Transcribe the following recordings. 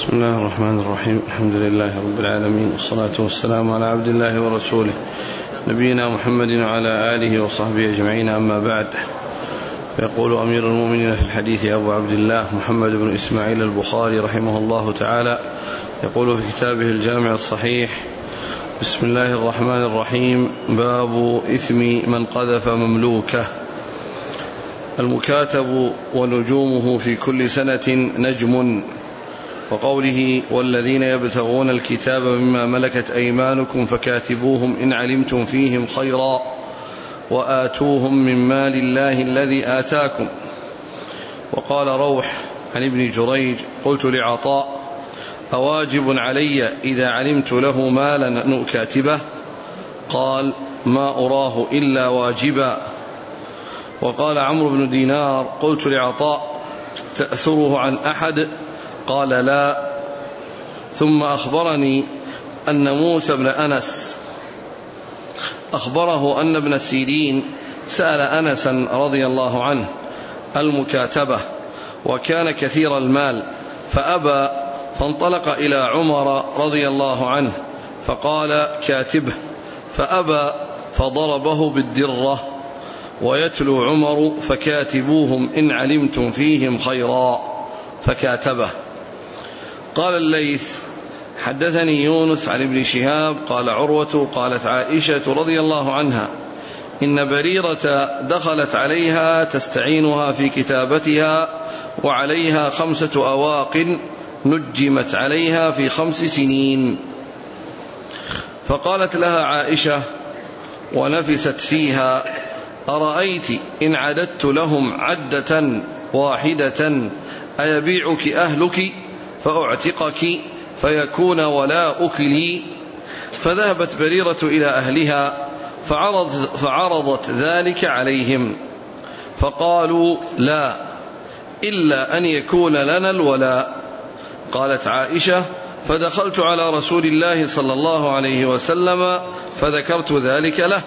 بسم الله الرحمن الرحيم الحمد لله رب العالمين والصلاة والسلام على عبد الله ورسوله نبينا محمد وعلى آله وصحبه أجمعين أما بعد يقول أمير المؤمنين في الحديث أبو عبد الله محمد بن إسماعيل البخاري رحمه الله تعالى يقول في كتابه الجامع الصحيح بسم الله الرحمن الرحيم باب إثم من قذف مملوكه المكاتب ونجومه في كل سنة نجم وقوله والذين يبتغون الكتاب مما ملكت أيمانكم فكاتبوهم إن علمتم فيهم خيرا وآتوهم من مال الله الذي آتاكم. وقال روح عن ابن جريج قلت لعطاء أواجب علي إذا علمت له مالا أن أكاتبه؟ قال ما أراه إلا واجبا. وقال عمرو بن دينار قلت لعطاء تأثره عن أحد؟ قال لا. ثم أخبرني أن موسى بن أنس أخبره أن ابن سيرين سأل أنسا رضي الله عنه المكاتبة وكان كثير المال فأبى فانطلق إلى عمر رضي الله عنه فقال كاتبه فأبى فضربه بالدرة ويتلو عمر فكاتبوهم إن علمتم فيهم خيرا فكاتبه. قال الليث حدثني يونس عن ابن شهاب قال عروة قالت عائشة رضي الله عنها إن بريرة دخلت عليها تستعينها في كتابتها وعليها خمسة أواق نجمت عليها في خمس سنين. فقالت لها عائشة ونفست فيها أرأيت إن عددت لهم عدة واحدة أيبيعك أهلك؟ فأعتقك فيكون ولاؤك لي فذهبت بريرة إلى أهلها فعرضت, فعرضت ذلك عليهم. فقالوا لا إلا أن يكون لنا الولاء. قالت عائشة فدخلت على رسول الله صلى الله عليه وسلم فذكرت ذلك له.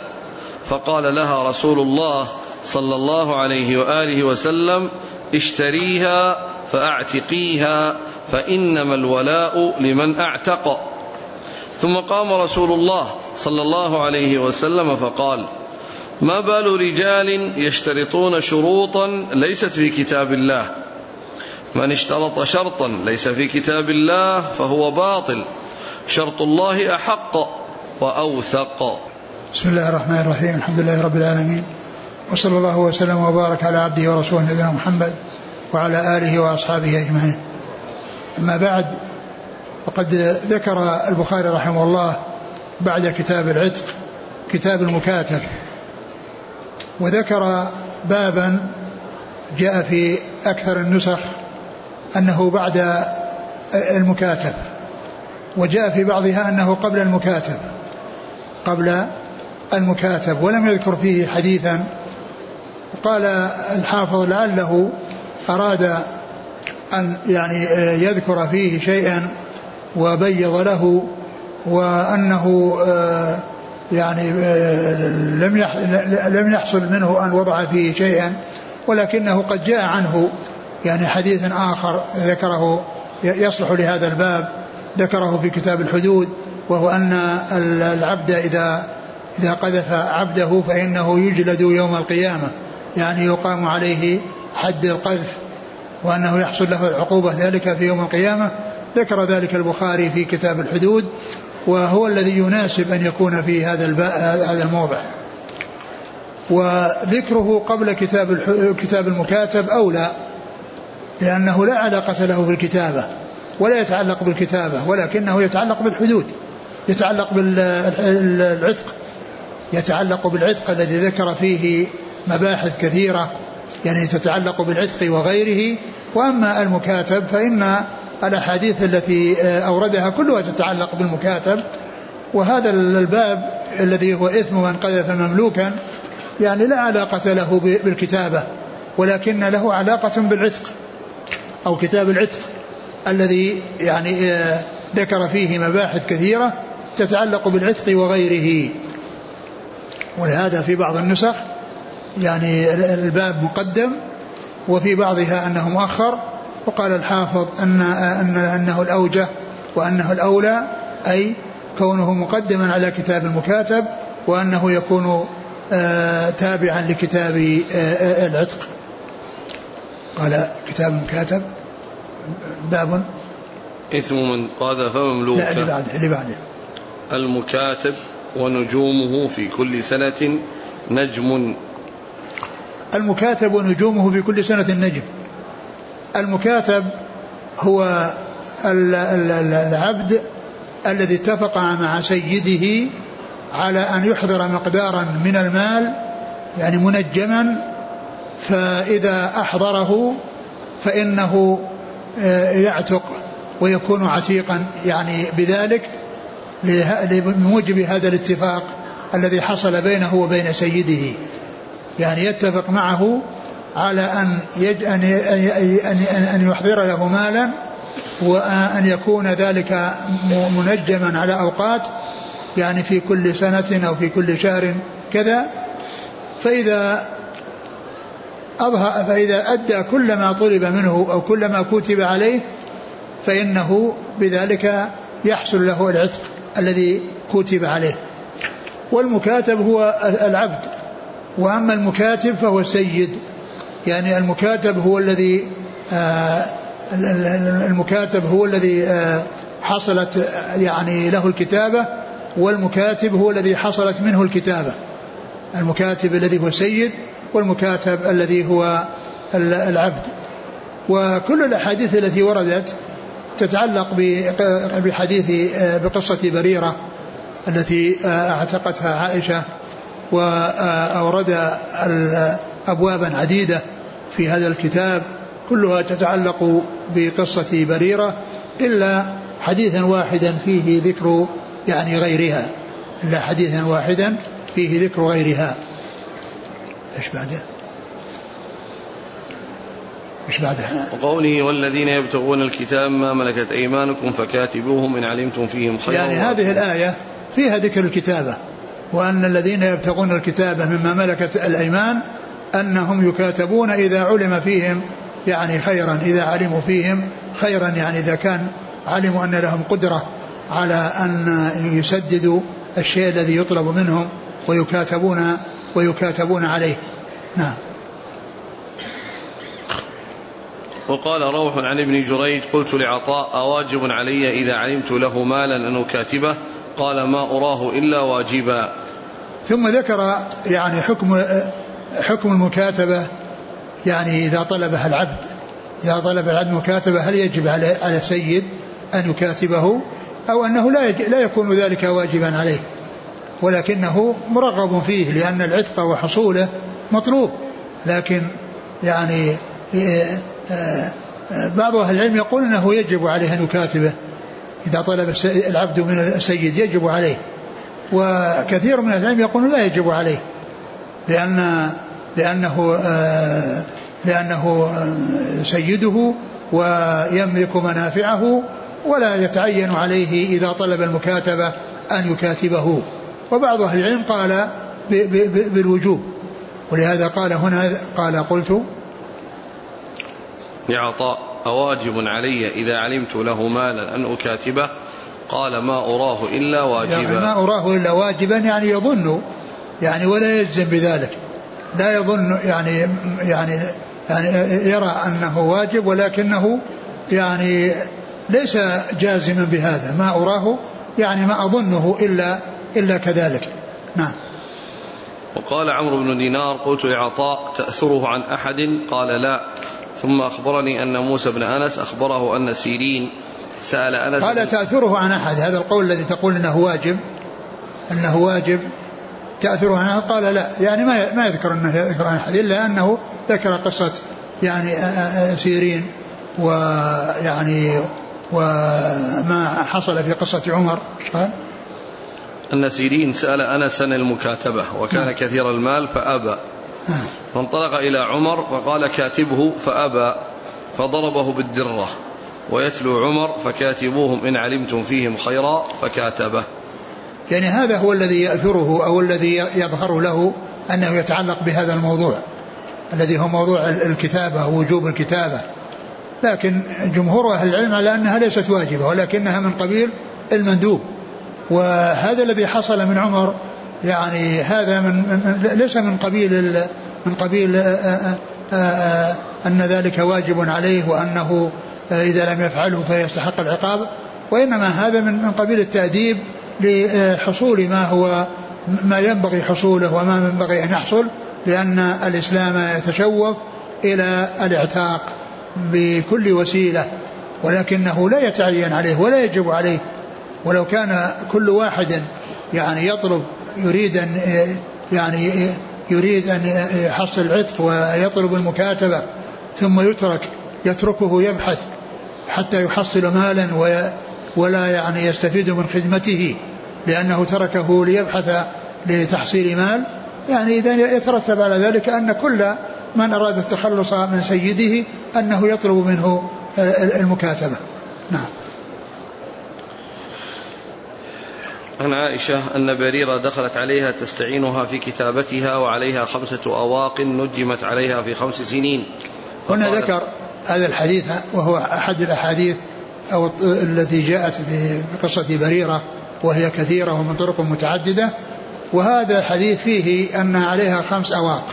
فقال لها رسول الله صلى الله عليه وآله وسلم اشتريها فأعتقيها. فإنما الولاء لمن أعتق. ثم قام رسول الله صلى الله عليه وسلم فقال ما بال رجال يشترطون شروطا ليست في كتاب الله. من اشترط شرطا ليس في كتاب الله فهو باطل. شرط الله أحق وأوثق. بسم الله الرحمن الرحيم. الحمد لله رب العالمين. وصلى الله وسلم وبارك على عبده ورسوله نبينا محمد وعلى آله وأصحابه أجمعين. أما بعد فقد ذكر البخاري رحمه الله بعد كتاب العتق كتاب المكاتب وذكر بابا جاء في أكثر النسخ أنه بعد المكاتب وجاء في بعضها أنه قبل المكاتب قبل المكاتب ولم يذكر فيه حديثا. قال الحافظ لعله أراد أن يعني يذكر فيه شيئا وبيض له وأنه يعني لم لم يحصل منه أن وضع فيه شيئا ولكنه قد جاء عنه. يعني حديث آخر ذكره يصلح لهذا الباب ذكره في كتاب الحدود وهو أن العبد إذا إذا قذف عبده فإنه يجلد يوم القيامة. يعني يقام عليه حد القذف. وأنه يحصل له العقوبة ذلك في يوم القيامة. ذكر ذلك البخاري في كتاب الحدود وهو الذي يناسب أن يكون في هذا هذا الموضع. وذكره قبل كتاب كتاب المكاتب أولى لأنه لا علاقة له بالكتابة ولا يتعلق بالكتابة ولكنه يتعلق بالحدود يتعلق بالعتق يتعلق بالعتق الذي ذكر فيه مباحث كثيرة. يعني تتعلق بالعتق وغيره. وأما المكاتب فإن الأحاديث التي أوردها كلها تتعلق بالمكاتب. وهذا الباب الذي هو إثم من قذف مملوكا يعني لا علاقة له بالكتابة ولكن له علاقة بالعتق أو كتاب العتق الذي يعني ذكر فيه مباحث كثيرة تتعلق بالعتق وغيره. ولهذا في بعض النسخ يعني الباب مقدم وفي بعضها أنه مؤخر وقال الحافظ أن, أن أنه الأوجه وأنه الأولى أي كونه مقدما على كتاب المكاتب وأنه يكون آه، تابعا لكتاب آه، العتق. قال كتاب المكاتب باب. إثم من قاذف مملوكا لا اللي بعده اللي بعده. المكاتب ونجومه في كل سنة نجم المكاتب ونجومه في كل سنة نجم. المكاتب هو العبد الذي اتفق مع سيده على أن يحضر مقدارا من المال يعني منجما فإذا أحضره فإنه آه، يعتق ويكون عتيقا يعني بذلك لموجب هذا الاتفاق الذي حصل بينه وبين سيده. يعني يتفق معه على أن يج أن أن يحضر له مالا وأن يكون ذلك منجما على أوقات يعني في كل سنة أو في كل شهر كذا. فإذا أظهر فإذا أدى كل ما طلب منه أو كل ما كتب عليه فإنه بذلك يحصل له العتق الذي كتب عليه. والمكاتب هو العبد. وأما المكاتب فهو السيد. يعني المكاتب هو الذي آه، المكاتب هو الذي آه، حصلت يعني له الكتابة والمكاتب هو الذي حصلت منه الكتابة. المكاتب الذي هو السيد والمكاتب الذي هو العبد. وكل الأحاديث التي وردت تتعلق بحديث آه، بقصة بريرة التي أعتقتها عائشة. وأورد أبوابا عديدة في هذا الكتاب كلها تتعلق بقصة بريرة إلا حديثا واحدا فيه ذكر يعني غيرها إلا حديثا واحدا فيه ذكر غيرها إيش بعده؟ إيش بعده؟ وقوله والذين يبتغون الكتاب ما ملكت أيمانكم فكاتبوهم إن علمتم فيهم خيرا يعني هذه الآية فيها ذكر الكتابة وأن الذين يبتغون الكتابه مما ملكت الأيمان أنهم يكاتبون إذا علم فيهم يعني خيرا إذا علموا فيهم خيرا يعني إذا كان علموا أن لهم قدرة على أن يسددوا الشيء الذي يطلب منهم ويكاتبون ويكاتبون عليه. نعم. وقال روح عن ابن جريج قلت لعطاء أواجب علي إذا علمت له مالا أن أكاتبه؟ قال ما أراه إلا واجبا. ثم ذكر يعني حكم حكم المكاتبة يعني إذا طلبها العبد إذا طلب العبد مكاتبة هل يجب على السيد أن يكاتبه؟ أو أنه لا لا يكون ذلك واجبا عليه. ولكنه مرغب فيه لأن العتق وحصوله مطلوب. لكن يعني آه، آه، بعض أهل العلم يقول أنه يجب عليه أن يكاتبه. إذا طلب العبد من السيد يجب عليه وكثير من العلم يقولون لا يجب عليه لأن لأنه آه، لأنه سيده ويملك منافعه ولا يتعين عليه إذا طلب المكاتبة أن يكاتبه. وبعض أهل العلم قال بالوجوب ولهذا قال هنا قال قلت لعطاء أواجب علي إذا علمت له مالا أن أكاتبه. قال ما أراه إلا واجبا. يعني ما أراه إلا واجبا يعني يظن يعني ولا يجزم بذلك. لا يظن يعني يعني يعني يرى أنه واجب ولكنه يعني ليس جازما بهذا. ما أراه يعني ما أظنه إلا إلا كذلك. نعم. وقال عمرو بن دينار قلت لعطاء تأثره عن أحد؟ قال لا. ثم أخبرني أن موسى بن أنس أخبره أن سيرين سأل أنس قال تأثره عن أحد هذا القول الذي تقول أنه واجب أنه واجب تأثره عن أحد قال لا يعني ما ما يذكر أنه يذكر عن أحد إلا أنه ذكر قصة يعني سيرين ويعني وما حصل في قصة عمر قال أن سيرين سأل أنسا المكاتبة وكان نعم. كثير المال فأبى. فانطلق إلى عمر فقال كاتبه فأبى فضربه بالدرة. ويتلو عمر فكاتبوهم إن علمتم فيهم خيرا فكاتبه. يعني هذا هو الذي يأثره أو الذي يظهر له أنه يتعلق بهذا الموضوع الذي هو موضوع الكتابة ووجوب الكتابة. لكن جمهور أهل العلم على أنها ليست واجبة ولكنها من قبيل المندوب. وهذا الذي حصل من عمر يعني هذا من, ليس من قبيل من قبيل آآ آآ أن ذلك واجب عليه وأنه إذا لم يفعله فيستحق العقاب وإنما هذا من من قبيل التأديب لحصول ما هو ما ينبغي حصوله وما ينبغي أن يحصل لأن الإسلام يتشوف إلى الإعتاق بكل وسيلة ولكنه لا يتعين عليه ولا يجب عليه ولو كان كل واحد يعني يطلب يريد أن يعني يريد أن يحصل العتق ويطلب المكاتبة ثم يترك يتركه يبحث حتى يحصل مالا ولا يعني يستفيد من خدمته لأنه تركه ليبحث لتحصيل مال. يعني إذا يترتب على ذلك أن كل من أراد التخلص من سيده أنه يطلب منه المكاتبة. نعم. عن عائشة أن بريرة دخلت عليها تستعينها في كتابتها وعليها خمسة أواق نجمت عليها في خمس سنين. هنا ذكر هذا الحديث وهو أحد الأحاديث أو التي جاءت في قصة بريرة وهي كثيرة ومن طرق متعددة. وهذا الحديث فيه أن عليها خمس أواق.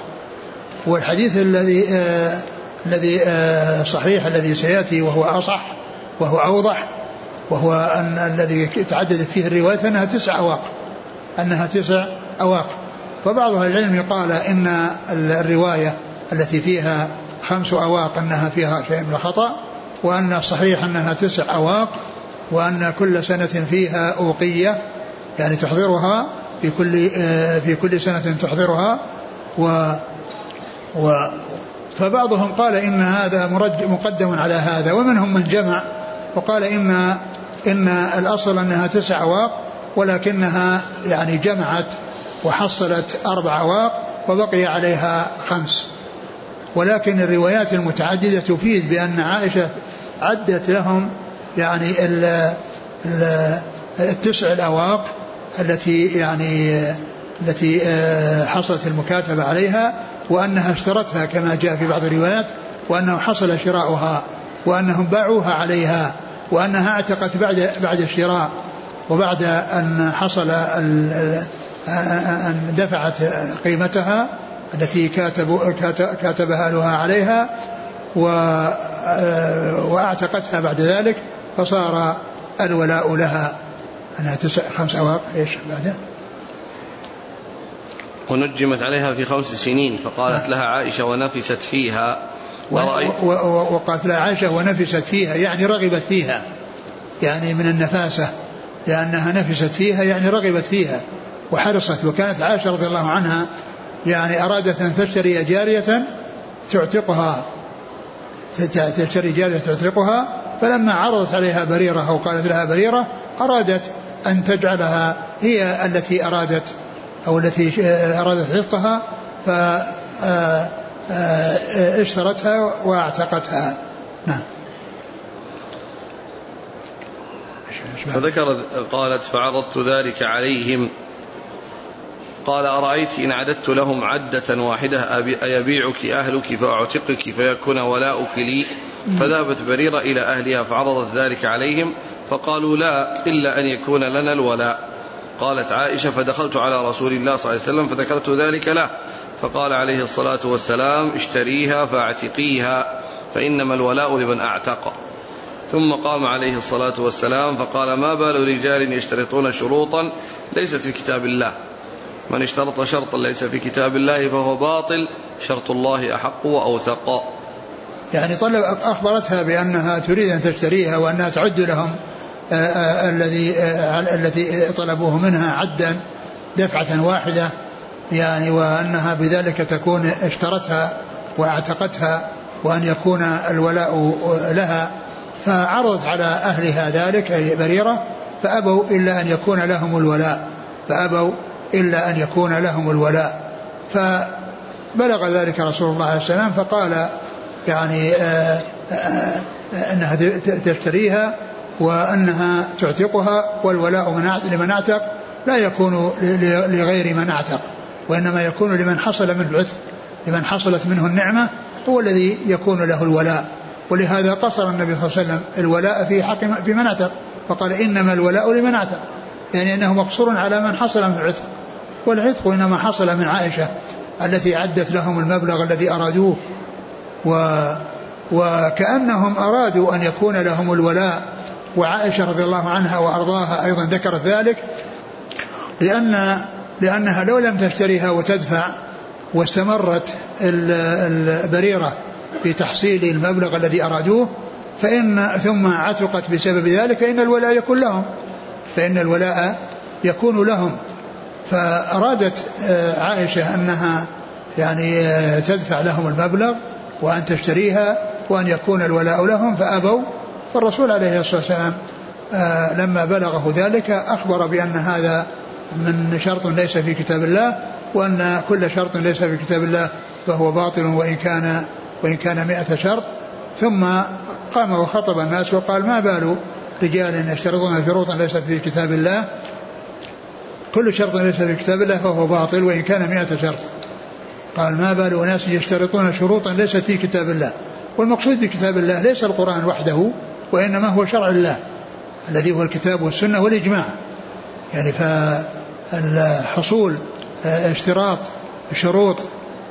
والحديث الذي آه الذي آه صحيح الذي سيأتي وهو أصح وهو أوضح وهو أن الذي تعددت فيه الرواية أنها تسع أواق أنها تسع أواق فبعض أهل العلم يقال إن الرواية التي فيها خمس أواق أنها فيها شيء من الخطأ وأن الصحيح أنها تسع أواق وأن كل سنة فيها أوقية يعني تحضرها في كل في كل سنة تحضرها. و و فبعضهم قال إن هذا مقدم على هذا. ومنهم من جمع وقال إن إن الأصل أنها تسع أواق ولكنها يعني جمعت وحصلت أربع أواق وبقي عليها خمس. ولكن الروايات المتعددة تفيد بأن عائشة عدت لهم يعني ال ال التسع الأواق التي يعني التي آه، حصلت المكاتبة عليها وأنها اشترتها كما جاء في بعض الروايات وأنه حصل شراؤها وأنهم باعوها عليها وأنها اعتقت بعد بعد الشراء وبعد أن حصل أن دفعت قيمتها التي كاتب أهلها عليها وأعتقتها بعد ذلك فصار الولاء لها. أنها تسع خمس أواق إيش بعدين ونجمت عليها في خمس سنين فقالت لها عائشة ونفست فيها. وقالت لها عائشة ونفست فيها يعني رغبت فيها يعني من النفاسة لأنها نفست فيها يعني رغبت فيها وحرصت وكانت عائشة رضي الله عنها يعني أرادت أن تشتري جارية تعتقها. تشتري جارية تعتقها فلما عرضت عليها بريرة أو قالت لها بريرة أرادت أن تجعلها هي التي أرادت أو التي أرادت عتقها فاشترتها واعتقتها. نعم. فذكر قالت فعرضت ذلك عليهم. قال أرأيت إن عددت لهم عدة واحدة؟ أيبيعك أهلك فأعتقك فيكون ولاؤك لي. فذهبت بريرة إلى أهلها فعرضت ذلك عليهم. فقالوا لا إلا أن يكون لنا الولاء. قالت عائشة فدخلت على رسول الله صلى الله عليه وسلم فذكرت ذلك له. فقال عليه الصلاة والسلام اشتريها فاعتقيها فإنما الولاء لمن أعتق. ثم قام عليه الصلاة والسلام فقال ما بال رجال يشترطون شروطا ليست في كتاب الله؟ من اشترط شرطا ليس في كتاب الله فهو باطل شرط الله أحق وأوثق. يعني طلب أخبرتها بأنها تريد أن تشتريها وأنها تعد لهم آه، آه، الذي آه، التي طلبوه منها عدا دفعة واحدة. يعني وأنها بذلك تكون اشترتها واعتقتها وأن يكون الولاء لها فعرضت على أهلها ذلك أي بريرة فأبوا إلا أن يكون لهم الولاء فأبوا إلا أن يكون لهم الولاء. فبلغ ذلك رسول الله عليه السلام فقال يعني آآ آآ أنها تشتريها وأنها تعتقها والولاء من لمن أعتق لا يكون لغير من أعتق. وإنما يكون لمن حصل منه العتق لمن حصلت منه النعمة هو الذي يكون له الولاء. ولهذا قصر النبي صلى الله عليه وسلم الولاء في حق في من اعتق فقال إنما الولاء لمن اعتق يعني إنه مقصور على من حصل من العتق. والعتق إنما حصل من عائشة التي عدت لهم المبلغ الذي أرادوه و وكأنهم أرادوا أن يكون لهم الولاء. وعائشة رضي الله عنها وأرضاها أيضا ذكرت ذلك لأن لأنها لو لم تشتريها وتدفع واستمرت البريرة في تحصيل المبلغ الذي أرادوه فإن ثم عتقت بسبب ذلك فإن الولاء يكون لهم. فإن الولاء يكون لهم. فأرادت آه، عائشة أنها يعني آه، تدفع لهم المبلغ وأن تشتريها وأن يكون الولاء لهم فأبوا. فالرسول عليه الصلاة والسلام آه، لما بلغه ذلك أخبر بأن هذا من شرط ليس في كتاب الله وأن كل شرط ليس في كتاب الله فهو باطل وإن كان وإن كان مئة شرط. ثم قام وخطب الناس وقال ما بال رجال يشترطون شروطا ليست في كتاب الله؟ كل شرط ليس في كتاب الله فهو باطل وإن كان مئة شرط. قال ما بال أناس يشترطون شروطا ليست في كتاب الله. والمقصود بكتاب الله ليس القرآن وحده وإنما هو شرع الله الذي هو الكتاب والسنة والإجماع. يعني فالحصول آه، اشتراط شروط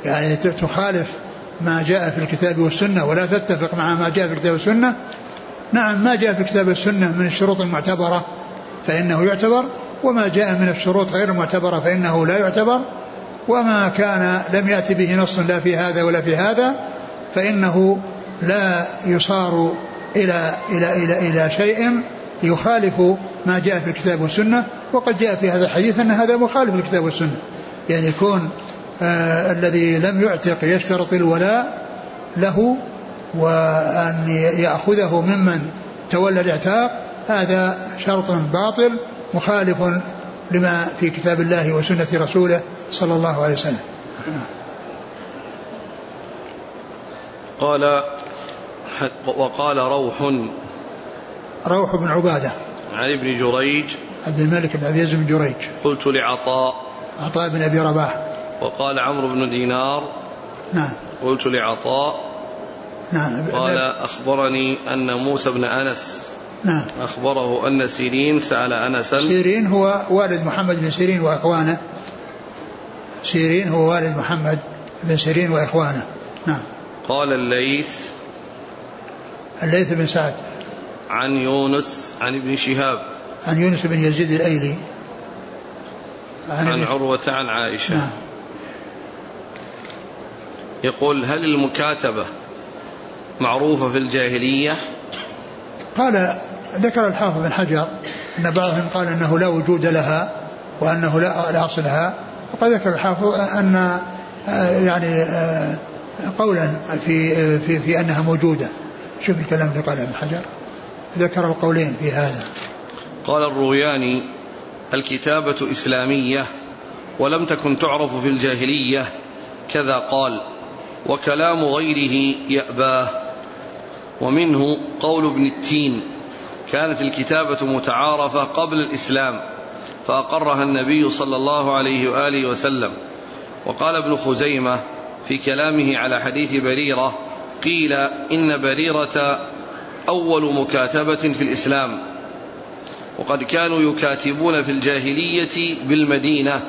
يعني تخالف ما جاء في الكتاب والسنة ولا تتفق مع ما جاء في الكتاب والسنة. نعم ما جاء في الكتاب والسنة من الشروط المعتبرة فإنه يعتبر وما جاء من الشروط غير المعتبرة فإنه لا يعتبر. وما كان لم يأتي به نص لا في هذا ولا في هذا فإنه لا يصار إلى إلى إلى إلى شيء يخالف ما جاء في الكتاب والسنة وقد جاء في هذا الحديث أن هذا مخالف للكتاب والسنة. يعني يكون آه الذي لم يعتق يشترط الولاء له وأن يأخذه ممن تولى الإعتاق. هذا شرط باطل مخالف لما في كتاب الله وسنة رسوله صلى الله عليه وسلم. قال وقال روح روح بن عبادة. عن ابن جريج. عبد الملك بن عزيز بن جريج. قلت لعطاء. عطاء بن أبي رباح. وقال عمرو بن دينار. نعم. قلت لعطاء. نعم. قال أخبرني أن موسى بن أنس. نعم. أخبره أن سيرين سأل أنسا. سيرين هو والد محمد بن سيرين وإخوانه. سيرين هو والد محمد بن سيرين وإخوانه. نعم. قال الليث. الليث بن سعد. عن يونس عن ابن شهاب عن يونس بن يزيد الأيلي. عن, عن عروة عن عائشة. نعم. يقول هل المكاتبة معروفة في الجاهلية؟ قال ذكر الحافظ بن حجر أن بعضهم قال أنه لا وجود لها وأنه لا أصل لها. وقد ذكر الحافظ أن يعني قولا في في في أنها موجودة. شوف الكلام اللي قاله ابن حجر. ذكر القولين في هذا. قال الروياني الكتابة إسلامية ولم تكن تعرف في الجاهلية. كذا قال وكلام غيره يأباه. ومنه قول ابن التين كانت الكتابة متعارفة قبل الإسلام فأقرها النبي صلى الله عليه وآله وسلم. وقال ابن خزيمة في كلامه على حديث بريرة قيل إن بريرة أول مكاتبة في الإسلام. وقد كانوا يكاتبون في الجاهلية بالمدينة.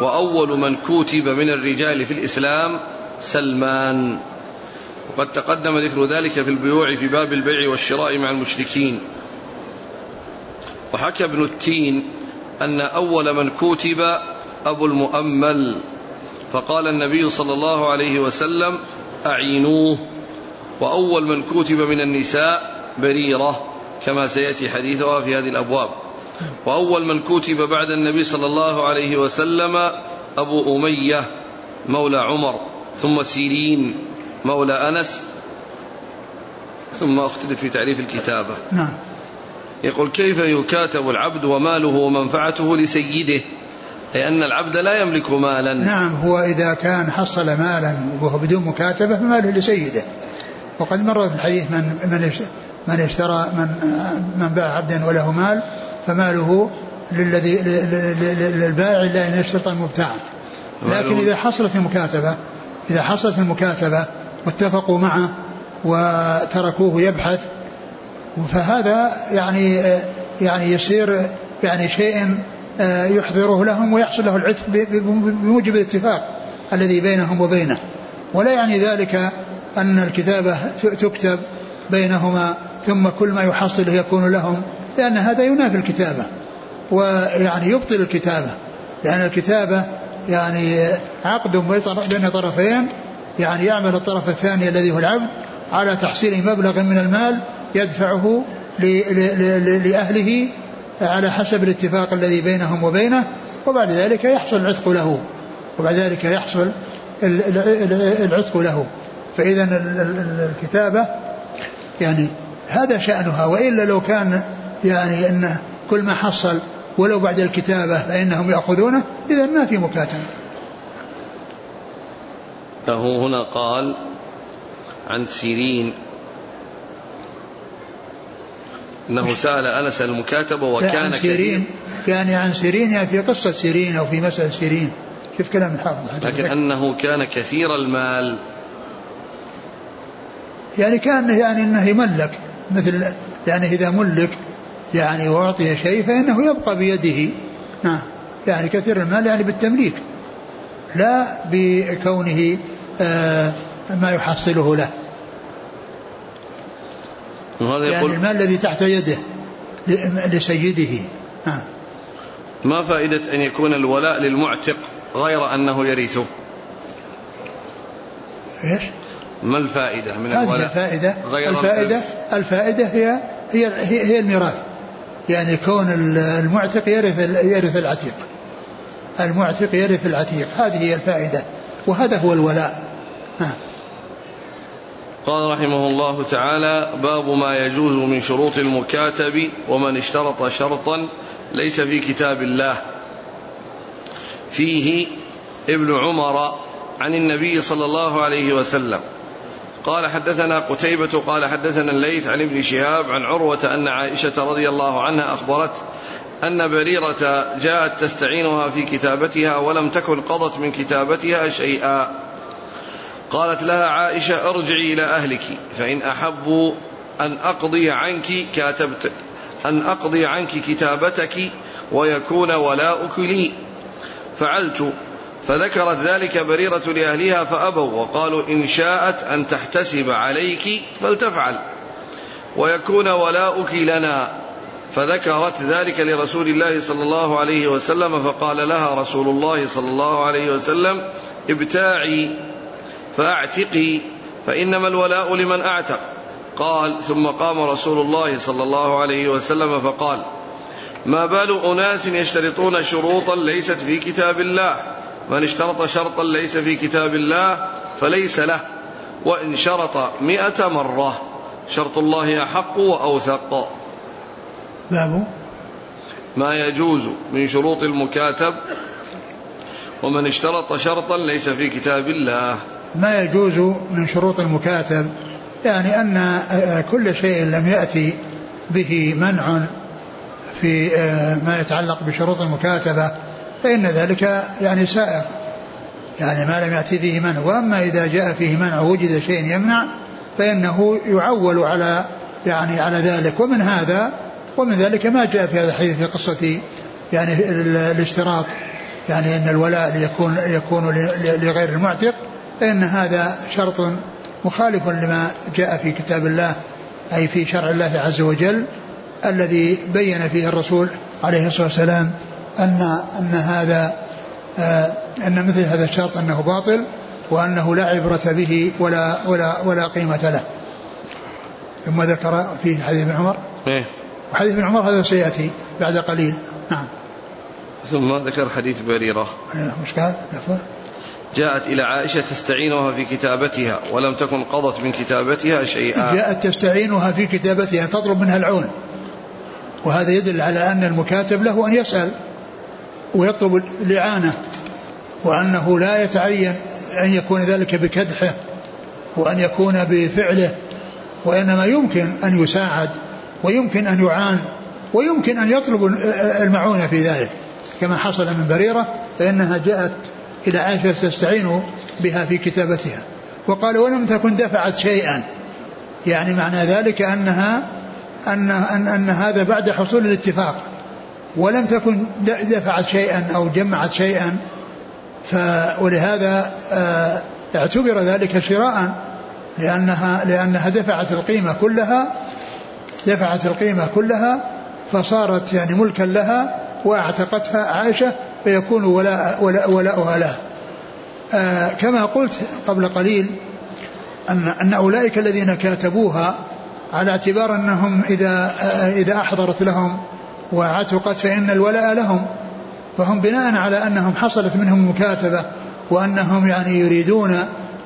وأول من كوتب من الرجال في الإسلام سلمان. وقد تقدم ذكر ذلك في البيوع في باب البيع والشراء مع المشركين. وحكى ابن التين أن أول من كتب أبو المؤمل. فقال النبي صلى الله عليه وسلم أعينوه. وأول من كتب من النساء بريرة كما سيأتي حديثها في هذه الأبواب. وأول من كتب بعد النبي صلى الله عليه وسلم أبو أمية مولى عمر ثم سيرين مولى أنس ثم أختلف في تعريف الكتابة. نعم. يقول كيف يكاتب العبد وماله ومنفعته لسيده؟ لأن العبد لا يملك مالا. نعم هو إذا كان حصل مالا وهو بدون مكاتبة فماله لسيده. وقد مر في الحديث من من من اشترى من من باع عبدا وله مال فماله للذي للبائع الا إن يشترط المبتاع. لكن إذا حصلت المكاتبه إذا حصلت المكاتبة واتفقوا معه وتركوه يبحث فهذا يعني يعني يصير يعني شيء يحضره لهم ويحصل له العتق بموجب الاتفاق الذي بينهم وبينه. ولا يعني ذلك أن الكتابة تكتب بينهما ثم كل ما يحصل يكون لهم لأن هذا ينافي الكتابة ويعني يبطل الكتابة لأن الكتابة يعني عقد بين طرفين يعني يعمل الطرف الثاني الذي هو العبد على تحصيل مبلغ من المال يدفعه لأهله على حسب الاتفاق الذي بينهم وبينه وبعد ذلك يحصل العتق له وبعد ذلك يحصل العتق له. فإذا الكتابة يعني هذا شأنها وإلا لو كان يعني أنه كل ما حصل ولو بعد الكتابة فإنهم يأخذونه إذا ما في مكاتبة له هنا قال عن سيرين. إنه سأل أنس المكاتبه وكان عن سيرين يعني عن سيرين يعني في قصة سيرين أو في مسألة سيرين. شوف كلام الحافظ. لكن أنه كان كثير المال. يعني كان يعني إنه يملك مثل يعني إذا ملك يعني وأعطي شيء فإنه يبقى بيده. نعم. يعني كثير المال يعني بالتمليك لا بكونه آه ما يحصله له. وهذا يعني يقول المال الذي تحت يده لسيده. نعم. ما فائدة أن يكون الولاء للمعتق غير أنه يرثه؟ إيش؟ ما الفائدة من الولاء؟ الفائدة. غير الفائدة الفائدة هي هي هي, هي الميراث. يعني كون المعتق يرث يرث العتيق. المعتق يرث العتيق. هذه هي الفائدة. وهذا هو الولاء. ها. قال رحمه الله تعالى باب ما يجوز من شروط المكاتب ومن اشترط شرطا ليس في كتاب الله. فيه ابن عمر عن النبي صلى الله عليه وسلم. قال حدثنا قتيبة قال حدثنا الليث عن ابن شهاب عن عروة أن عائشة رضي الله عنها أخبرت أن بريرة جاءت تستعينها في كتابتها ولم تكن قضت من كتابتها شيئا. قالت لها عائشة ارجعي إلى أهلك فإن أحبوا أن أقضي عنك كاتبت أن أقضي عنك كتابتك ويكون ولاؤك لي. فعلت فذكرت ذلك بريرة لأهلها فأبوا وقالوا إن شاءت أن تحتسب عليك فلتفعل ويكون ولاؤك لنا. فذكرت ذلك لرسول الله صلى الله عليه وسلم فقال لها رسول الله صلى الله عليه وسلم ابتاعي فأعتقي فإنما الولاء لمن أعتق. قال ثم قام رسول الله صلى الله عليه وسلم فقال ما بال أناس يشترطون شروطا ليست في كتاب الله من اشترط شرطا ليس في كتاب الله فليس له وإن شرط مئة مرة شرط الله أحق وأوثق. باب ما يجوز من شروط المكاتب ومن اشترط شرطا ليس في كتاب الله. ما يجوز من شروط المكاتب؟ يعني أن كل شيء لم يأتي به منع في ما يتعلق بشروط المكاتبة. فإن ذلك يعني سائر. يعني ما لم يأتي فيه منع. وأما إذا جاء فيه منع وجد شيء يمنع فإنه يعول على يعني على ذلك. ومن هذا ومن ذلك ما جاء في هذا الحديث في قصة يعني الاشتراط. يعني أن الولاء يكون يكون لغير المعتق فإن هذا شرط مخالف لما جاء في كتاب الله أي في شرع الله عز وجل الذي بين فيه الرسول عليه الصلاة والسلام أن أن هذا آه، أن مثل هذا الشرط أنه باطل وأنه لا عبرة به ولا ولا ولا قيمة له. ثم ذكر في حديث ابن عمر. إيه؟ وحديث ابن عمر هذا سيأتي بعد قليل. نعم. ثم ذكر حديث بريرة. مش قال؟ جاءت إلى عائشة تستعينها في كتابتها ولم تكن قضت من كتابتها شيئا. جاءت تستعينها في كتابتها تطلب منها العون. وهذا يدل على أن المكاتب له أن يسأل. ويطلب الإعانة وأنه لا يتعين أن يكون ذلك بكدحه وأن يكون بفعله وإنما يمكن أن يساعد ويمكن أن يعان ويمكن أن يطلب المعونة في ذلك. كما حصل من بريرة فإنها جاءت إلى عائشة تستعين بها في كتابتها. وقال ولم تكن دفعت شيئا. يعني معنى ذلك أنها أن, أن, أن هذا بعد حصول الاتفاق. ولم تكن دفعت شيئا أو جمعت شيئا ف ولهذا آه، اعتبر ذلك شراء لأنها لأنها دفعت القيمة كلها دفعت القيمة كلها فصارت يعني ملكا لها وأعتقتها عائشة فيكون ولاء ولاء ولاؤها لها. آه كما قلت قبل قليل أن أن أولئك الذين كاتبوها على اعتبار أنهم إذا آه إذا أحضرت لهم وعتقت فإن الولاء لهم فهم بناء على أنهم حصلت منهم مكاتبة وأنهم يعني يريدون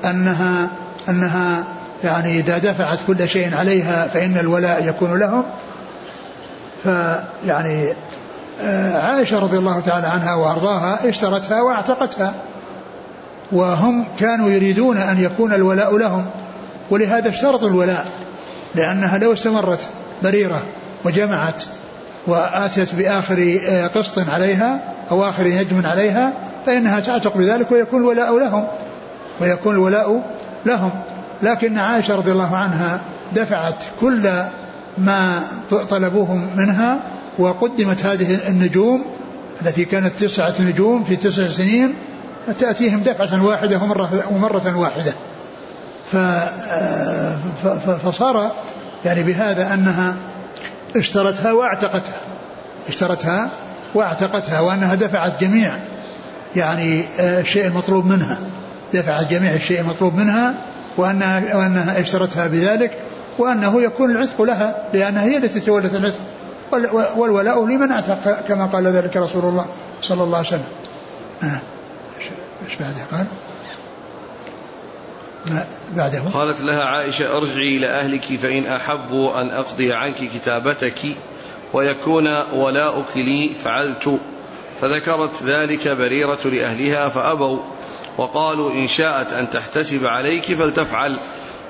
أنها أنها يعني إذا دفعت كل شيء عليها فإن الولاء يكون لهم. فيعني آه، عائشة رضي الله تعالى عنها وأرضاها اشترتها واعتقتها وهم كانوا يريدون أن يكون الولاء لهم. ولهذا اشترطوا الولاء لأنها لو استمرت بريرة وجمعت وآتت بآخر آه، قسط عليها أو آخر نجم عليها فإنها تعتق بذلك ويكون الولاء لهم ويكون الولاء لهم. لكن عائشة رضي الله عنها دفعت كل ما طلبوه منها وقدمت هذه النجوم التي كانت تسعة نجوم في تسع سنين تأتيهم دفعة واحدة ومرة, ومرة واحدة. فصار يعني بهذا أنها اشترتها واعتقتها اشترتها واعتقتها وأنها دفعت جميع يعني الشيء المطلوب منها دفعت جميع الشيء المطلوب منها وأنها, وأنها اشترتها بذلك وأنه يكون العتق لها لأنها هي التي تولت العتق والولاء لمن أعتق كما قال ذلك رسول الله صلى الله عليه وسلم آه. إيش بعده قال؟ بعده؟ قالت لها عائشة أرجعي إلى أهلك فإن أحبوا أن أقضي عنك كتابتك ويكون ولاؤك لي فعلت. فذكرت ذلك بريرة لأهلها فأبوا وقالوا إن شاءت أن تحتسب عليك فلتفعل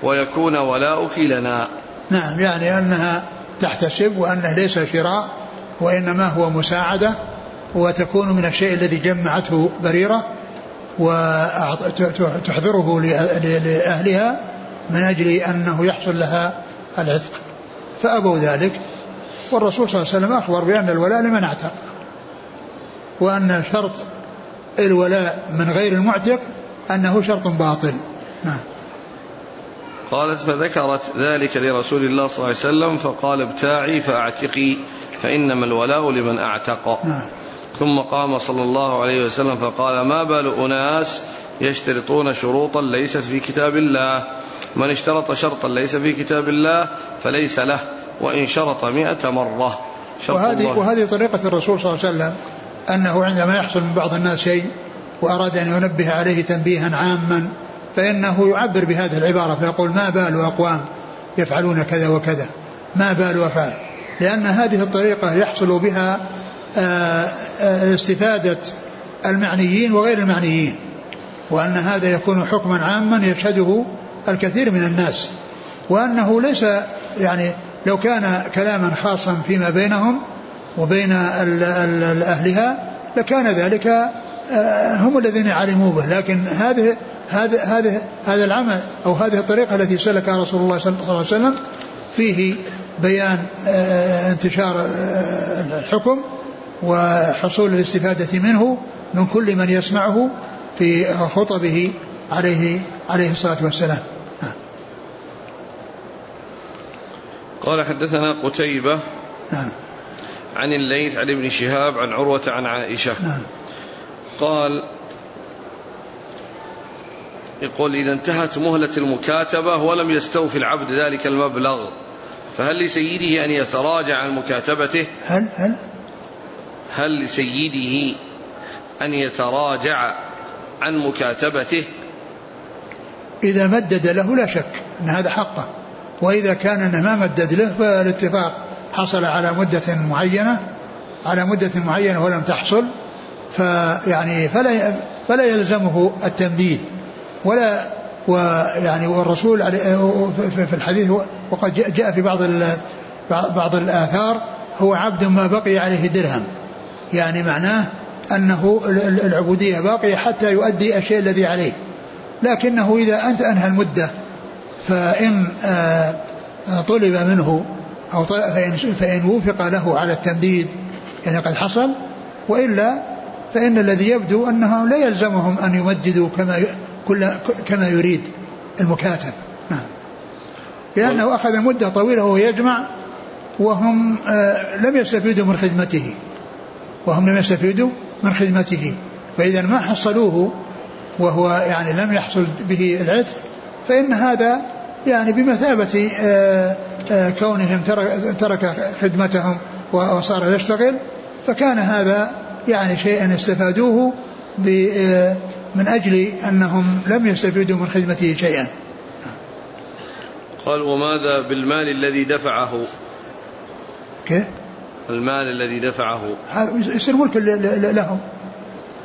ويكون ولاؤك لنا. نعم يعني أنها تحتسب وأنه ليس شراء وإنما هو مساعدة وتكون من الشيء الذي جمعته بريرة. وتحضره لأهلها من أجل أنه يحصل لها العتق. فأبوا ذلك والرسول صلى الله عليه وسلم أخبر بأن الولاء لمن اعتق وأن شرط الولاء من غير المعتق أنه شرط باطل. نعم. قالت فذكرت ذلك لرسول الله صلى الله عليه وسلم فقال ابتاعي فأعتقي فإنما الولاء لمن أعتق. نعم. ثم قام صلى الله عليه وسلم فقال ما بال أناس يشترطون شروطا ليست في كتاب الله؟ من اشترط شرطا ليس في كتاب الله فليس له وإن شرط مئة مرة. شرط وهذه, الله. وهذه طريقة الرسول صلى الله عليه وسلم أنه عندما يحصل من بعض الناس شيء وأراد أن ينبه عليه تنبيها عاما فإنه يعبر بهذه العبارة فيقول ما بال أقوام يفعلون كذا وكذا؟ ما بال أفعال؟ لأن هذه الطريقة يحصل بها استفادة المعنيين وغير المعنيين وأن هذا يكون حكما عاما يشهده الكثير من الناس وأنه ليس يعني لو كان كلاما خاصا فيما بينهم وبين أهلها لكان ذلك آه، هم الذين علموا به لكن هذه هذا هذا هذا العمل أو هذه الطريقة التي سلكها رسول الله صلى الله عليه وسلم فيه بيان آه، انتشار آه، الحكم وحصول الاستفادة منه من كل من يسمعه في خطبه عليه عليه الصلاة والسلام. قال حدثنا قتيبة نعم عن الليث عن ابن شهاب عن عروة عن عائشة. نعم قال يقول إذا انتهت مهلة المكاتبة ولم يستوفي العبد ذلك المبلغ فهل لسيده أن يتراجع عن مكاتبته؟ هل هل؟ هل لسيده أن يتراجع عن مكاتبته؟ إذا مدد له لا شك أن هذا حقه وإذا كان أنه ما مدد له فالاتفاق حصل على مدة معينة على مدة معينة ولم تحصل فيعني فلا فلا يلزمه التمديد. ولا ويعني والرسول في الحديث وقد جاء في بعض بعض الآثار هو عبد ما بقي عليه درهم. يعني معناه أنه العبودية باقية حتى يؤدي الشيء الذي عليه. لكنه إذا أنت أنهى المدة فإن آه، طلب منه أو فإن, فإن وفق له على التمديد يعني قد حصل وإلا فإن الذي يبدو أنه لا يلزمهم أن يمددوا كما كل كما يريد المكاتب. نعم. لأنه أخذ مدة طويلة وهو يجمع وهم آه، لم يستفيدوا من خدمته. وهم لم يستفيدوا من خدمته. فإذا ما حصلوه وهو يعني لم يحصل به العتق فإن هذا يعني بمثابة آه، آه، كونهم ترك خدمتهم وصار يشتغل فكان هذا يعني شيئا استفادوه من أجل أنهم لم يستفيدوا من خدمته شيئا. قال وماذا بالمال الذي دفعه؟ كيف؟ المال الذي دفعه. يصير ملك لهم.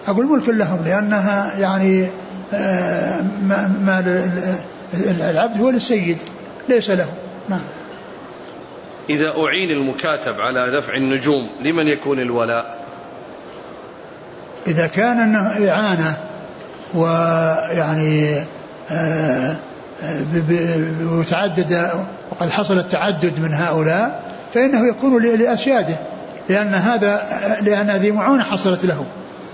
أقول ملك لهم لأنها يعني آه، مال العبد هو للسيد ليس له. نعم. إذا أعين المكاتب على دفع النجوم لمن يكون الولاء؟ إذا كان أنه إعانة ويعني آه، وتعدد وقد حصل التعدد من هؤلاء فإنه يكون لأسياده لأن هذا لأن هذه معونة حصلت له.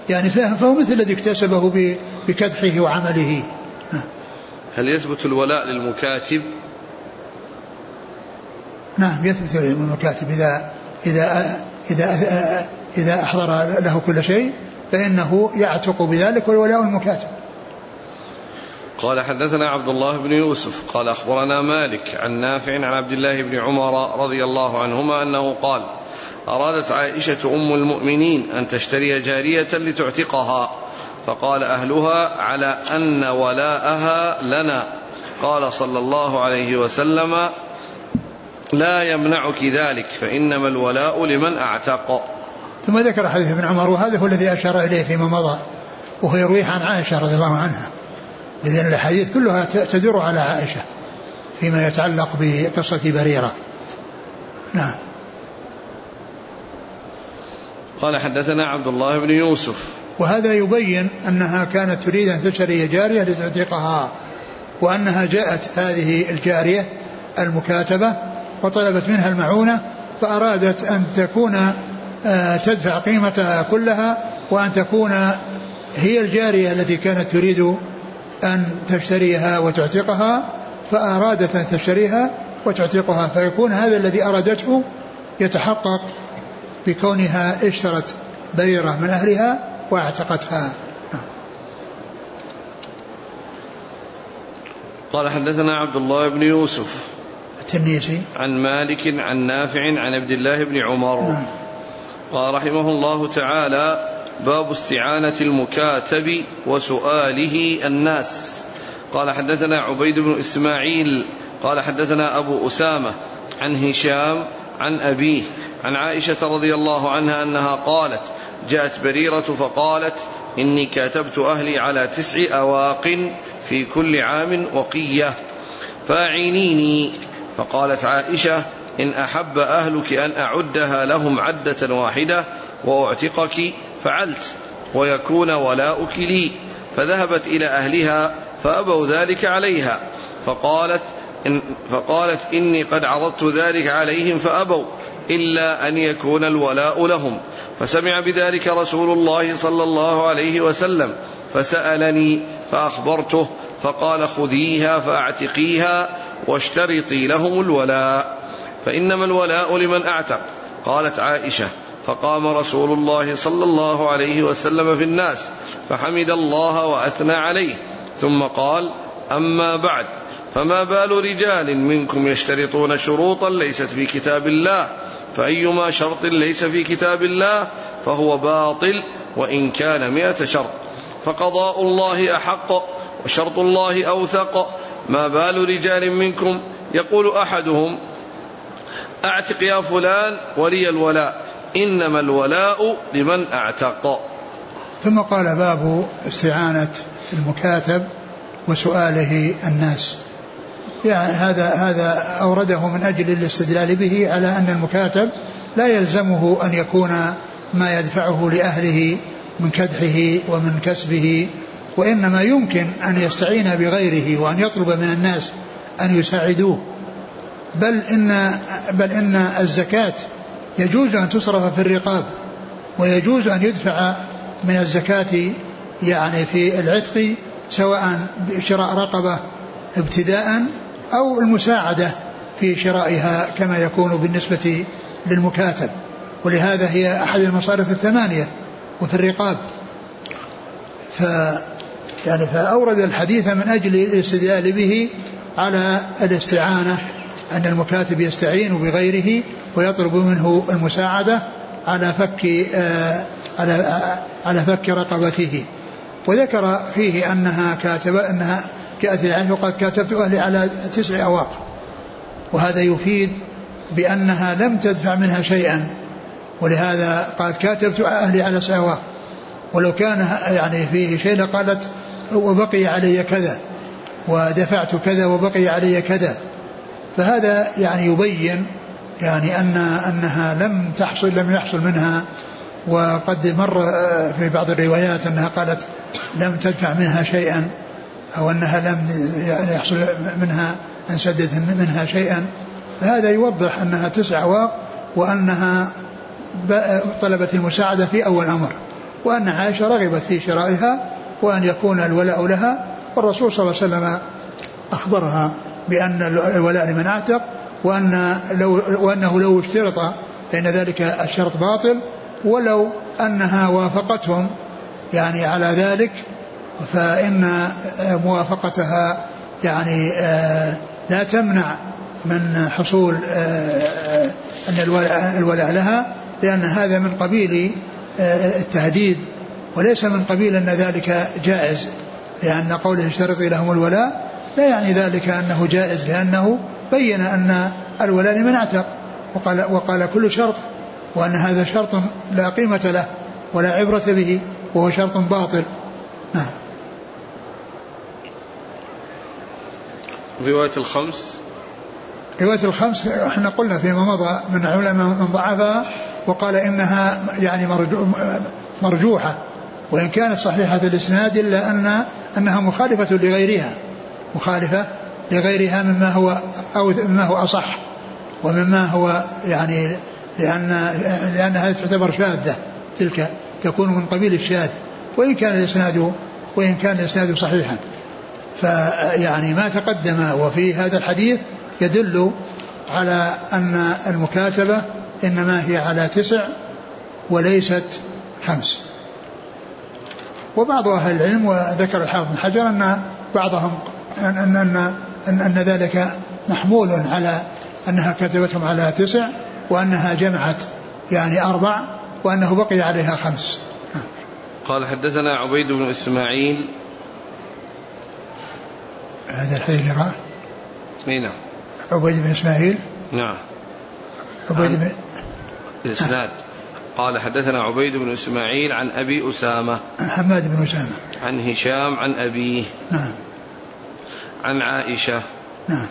يعني فهو مثل الذي اكتسبه بكدحه وعمله. هل يثبت الولاء للمكاتب؟ نعم يثبت للمكاتب. إذا إذا إذا إذا أحضر له كل شيء فإنه يعتق بذلك والولاء المكاتب قال حدثنا عبد الله بن يوسف قال أخبرنا مالك عن نافع عن عبد الله بن عمر رضي الله عنهما أنه قال أرادت عائشة أم المؤمنين أن تشتري جارية لتعتقها فقال أهلها على أن ولاءها لنا قال صلى الله عليه وسلم لا يمنعك ذلك فإنما الولاء لمن أعتق ثم ذكر حديث ابن عمر وهذا هو الذي أشار إليه فيما مضى وهو يرويه عن عائشة رضي الله عنها إذن الأحاديث كلها تدور على عائشة فيما يتعلق بقصة بريرة. نعم. قال حدثنا عبد الله بن يوسف. وهذا يبين أنها كانت تريد أن تشتري جارية لتعتقها وأنها جاءت هذه الجارية المكاتبة وطلبت منها المعونة فأرادت أن تكون آه، تدفع قيمتها كلها وأن تكون هي الجارية التي كانت تريد أن تشتريها وتعتقها فأرادت أن تشتريها وتعتقها فيكون هذا الذي أرادته يتحقق بكونها اشترت بريرة من أهلها واعتقتها. قال حدثنا عبد الله بن يوسف. التنيسي عن مالك عن نافع عن عبد الله بن عمر. نعم. قال رحمه الله تعالى باب استعانة المكاتب وسؤاله الناس. قال حدثنا عبيد بن إسماعيل قال حدثنا أبو أسامة عن هشام عن أبيه عن عائشة رضي الله عنها أنها قالت جاءت بريرة فقالت إني كاتبت أهلي على تسع أواق في كل عام وقية فأعينيني. فقالت عائشة إن أحب أهلك أن أعدها لهم عدة واحدة وأعتقك فعلت ويكون ولاؤك لي فذهبت إلى أهلها فأبوا ذلك عليها. فقالت إن فقالت إني قد عرضت ذلك عليهم فأبوا إلا أن يكون الولاء لهم. فسمع بذلك رسول الله صلى الله عليه وسلم فسألني فأخبرته فقال خذيها فأعتقيها واشترطي لهم الولاء. فإنما الولاء لمن أعتق. قالت عائشة فقام رسول الله صلى الله عليه وسلم في الناس فحمد الله وأثنى عليه ثم قال أما بعد فما بال رجال منكم يشترطون شروطا ليست في كتاب الله؟ فأيما شرط ليس في كتاب الله فهو باطل وإن كان مائه شرط. فقضاء الله أحق وشرط الله أوثق. ما بال رجال منكم؟ يقول أحدهم أعتق يا فلان ولي الولاء. إنما الولاء لمن أعتق. ثم قال باب استعانة المكاتب وسؤاله الناس. يعني هذا هذا أورده من أجل الاستدلال به على أن المكاتب لا يلزمه أن يكون ما يدفعه لأهله من كدحه ومن كسبه وإنما يمكن أن يستعين بغيره وأن يطلب من الناس أن يساعدوه. بل إن بل إن الزكاة يجوز أن تصرف في الرقاب ويجوز أن يدفع من الزكاة يعني في العتق سواء بشراء رقبة ابتداء أو المساعدة في شرائها كما يكون بالنسبة للمكاتب. ولهذا هي أحد المصارف الثمانية وفي الرقاب. ف يعني فأورد الحديث من أجل الاستدلال به على الاستعانة أن المكاتب يستعين بغيره ويطلب منه المساعدة على فك آه على آه على فك رقبته. وذكر فيه أنها كاتبة أنها العين وقالت كاتبت أهلي على تسع أواق. وهذا يفيد بأنها لم تدفع منها شيئا. ولهذا قالت كاتبت أهلي على أواق. ولو كان يعني فيه شيء لقالت وبقي علي كذا ودفعت كذا وبقي علي كذا. فهذا يعني يبين يعني أن أنها لم تحصل لم يحصل منها وقد مر في بعض الروايات أنها قالت لم تدفع منها شيئا أو أنها لم يعني يحصل منها أن سددت منها شيئا. فهذا يوضح أنها تسع أواق وأنها طلبت المساعدة في أول أمر وأن عائشة رغبت في شرائها وأن يكون الولاء لها والرسول صلى الله عليه وسلم أخبرها. بأن الولاء لمن أعتق وأن لو وأنه لو اشترط فإن ذلك الشرط باطل ولو أنها وافقتهم. يعني على ذلك فإن موافقتها يعني لا تمنع من حصول أن الولاء لها لأن هذا من قبيل التهديد وليس من قبيل أن ذلك جائز لأن قوله اشترطي لهم الولاء لا يعني ذلك أنه جائز لأنه بين أن الولاء لمن اعتق وقال, وقال كل شرط وأن هذا شرط لا قيمة له ولا عبرة به وهو شرط باطل. نعم. رواية الخمس؟ رواية الخمس إحنا قلنا فيما مضى من علماء من ضعفها وقال إنها يعني مرجوحة وإن كانت صحيحة الإسناد إلا أن أنها مخالفة لغيرها. مخالفة لغيرها مما هو أو مما هو أصح ومما هو يعني لأن لأن هذه تعتبر شاذة تلك تكون من قبيل الشاذ وإن كان الإسناد وإن كان الإسناد صحيحا. فيعني ما تقدم وفي هذا الحديث يدل على أن المكاتبة إنما هي على تسع وليست خمس. وبعض أهل العلم وذكر الحافظ بن حجر أن بعضهم أن أن أن, أن, أن ذلك محمول على أنها كتبتهم على تسع وأنها جمعت يعني أربع وأنه بقي عليها خمس. قال حدثنا عبيد بن إسماعيل. هذا الحديث اللي راه نعم. عبيد بن إسماعيل؟ نعم. عبيد بن الإسناد. قال حدثنا عبيد بن إسماعيل عن أبي أسامة. حماد بن أسامة. عن هشام عن أبيه. نعم. عن عائشة. نعم.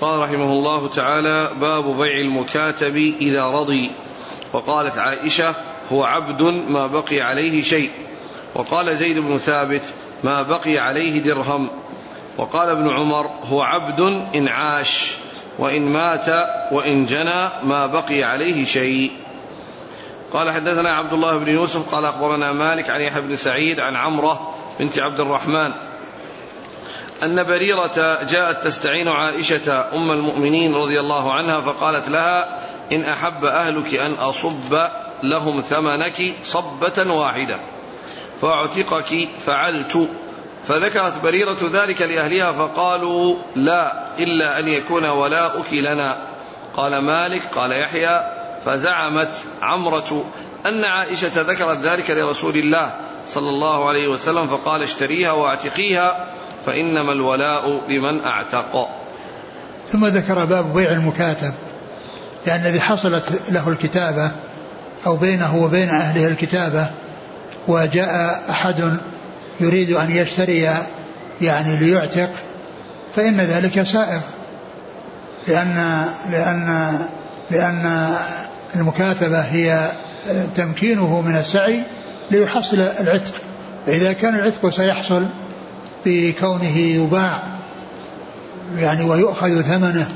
قال رحمه الله تعالى باب بيع المكاتب إذا رضي. وقالت عائشة هو عبد ما بقي عليه شيء. وقال زيد بن ثابت ما بقي عليه درهم. وقال ابن عمر هو عبد إن عاش وإن مات وإن جنى ما بقي عليه شيء. قال حدثنا عبد الله بن يوسف قال أخبرنا مالك عن يحيى بن سعيد عن عمرة بنت عبد الرحمن. أن بريرة جاءت تستعين عائشة أم المؤمنين رضي الله عنها فقالت لها إن أحب أهلك أن أصب لهم ثمنك صبة واحدة. فأعتقك فعلت. فذكرت بريرة ذلك لأهلها فقالوا لا إلا أن يكون ولاؤك لنا. قال مالك قال يحيى فزعمت عمرة أن عائشة ذكرت ذلك لرسول الله صلى الله عليه وسلم فقال اشتريها واعتقيها. فإنما الولاء لمن أعتق. ثم ذكر باب بيع المكاتب لأن الذي حصلت له الكتابة أو بينه وبين أهله الكتابة وجاء أحد يريد أن يشتري يعني ليعتق فإن ذلك سائغ. لأن لأن لأن المكاتبة هي تمكينه من السعي ليحصل العتق. فإذا كان العتق سيحصل بكونه يباع يعني ويؤخذ ثمنه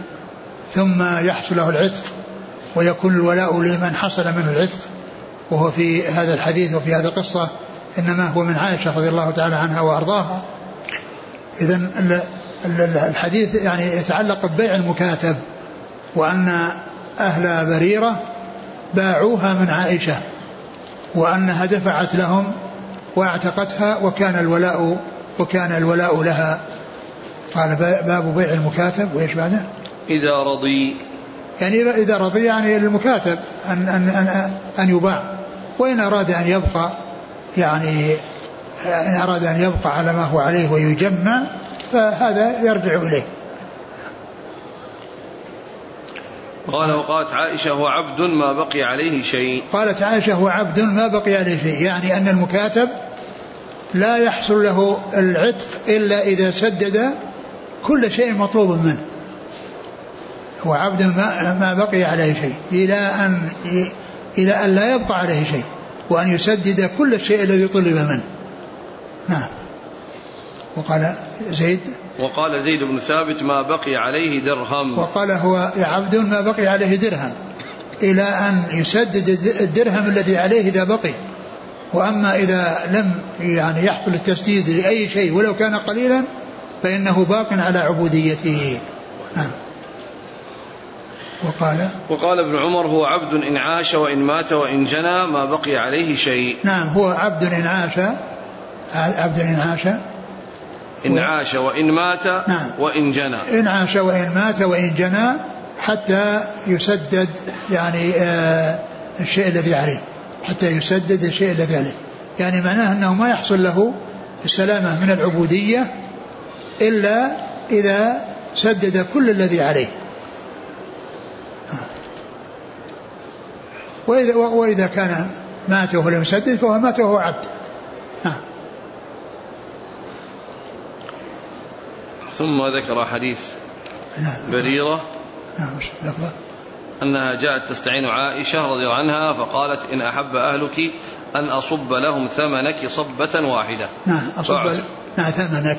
ثم يحصل له العتق ويكون الولاء لمن حصل منه العتق. وهو في هذا الحديث وفي هذه القصة إنما هو من عائشة رضي الله تعالى عنها وأرضاها. إذا الحديث يعني يتعلق ببيع المكاتب وأن أهل بريرة باعوها من عائشة وأنها دفعت لهم واعتقتها وكان الولاء وكان الولاء لها. قال باب بيع المكاتب وإيش بعده؟ إذا رضي. يعني إذا رضي يعني المكاتب أن أن أن, أن يباع. وإن أراد أن يبقى يعني إن أراد أن يبقى على ما هو عليه ويجمع فهذا يرجع إليه. قال وقالت عائشة هو عبد ما بقي عليه شيء. قالت عائشة هو عبد ما بقي عليه شيء. يعني أن المكاتب لا يحصل له العتق إلا إذا سدد كل شيء مطلوب منه. هو عبد ما, ما بقي عليه شيء إلى أن إلى أن لا يبقى عليه شيء وأن يسدد كل الشيء الذي طلب منه. نعم. وقال زيد؟ وقال زيد بن ثابت ما بقي عليه درهم. وقال هو عبد ما بقي عليه درهم. إلى أن يسدد الدرهم الذي عليه إذا بقي. وأما إذا لم يعني يحصل التسديد لأي شيء ولو كان قليلا فإنه باق على عبوديته. نعم. وقال؟ وقال ابن عمر هو عبد إن عاش وإن مات وإن جنى ما بقي عليه شيء. نعم هو عبد إن عاش عبد إن عاش. إن عاش وإن مات نعم. وإن جنى. إن عاش وإن مات وإن جنى حتى يسدد يعني آه الشيء الذي عليه. حتى يسدد الشيء الذي عليه يعني معناه أنه ما يحصل له السلامة من العبودية إلا إذا سدد كل الذي عليه. وإذا, وإذا كان مات وهو لم يسدد فهو مات وهو عبد. نعم. ثم ذكر حديث نعم. بريرة. نعم أنها جاءت تستعين عائشة رضي الله عنها فقالت إن أحب أهلك أن أصب لهم ثمنك صبة واحدة. نعم أصب نعم ثمنك.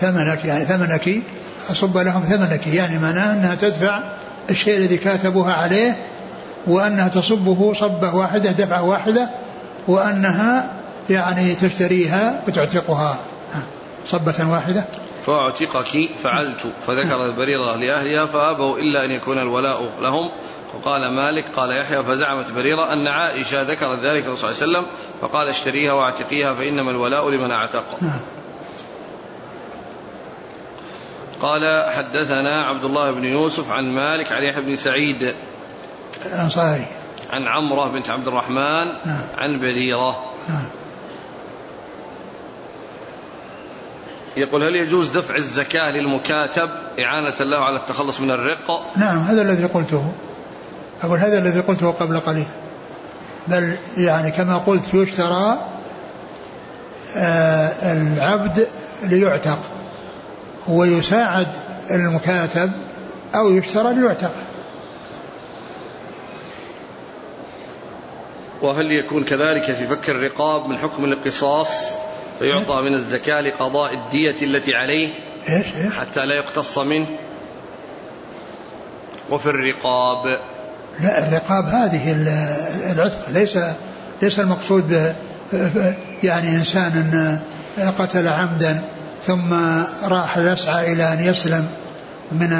ثمنك يعني ثمنك أصب لهم ثمنك. يعني معناه أنها تدفع الشيء الذي كاتبوها عليه وأنها تصبه صبة واحدة دفعة واحدة وأنها يعني تشتريها وتعتقها. صبة واحدة. فأعتقك فعلت فذكر البريرة لأهلها فأبوا إلا أن يكون الولاء لهم وقال مالك قال يحيى فزعمت بريرة أن عائشة ذكرت ذلك الرسول صلى الله عليه وسلم فقال اشتريها واعتقيها فإنما الولاء لمن اعتق نعم. قال حدثنا عبد الله بن يوسف عن مالك عن يحيى بن سعيد الأنصاري عن عمرة بنت عبد الرحمن نعم. عن بريرة نعم. يقول هل يجوز دفع الزكاة للمكاتب إعانة له على التخلص من الرق نعم هذا الذي قلته أقول هذا الذي قلته قبل قليل. بل يعني كما قلت يشترى آه العبد ليعتق ويساعد المكاتب أو يشترى ليعتق. وهل يكون كذلك في فك الرقاب من حكم القصاص؟ فيعطى من الزكاة لقضاء الدية التي عليه إيش إيش؟ حتى لا يقتص منه. وفي الرقاب لا الرقاب هذه العتق ليس ليس المقصود به يعني إنسان قتل عمدا ثم راح يسعى إلى أن يسلم من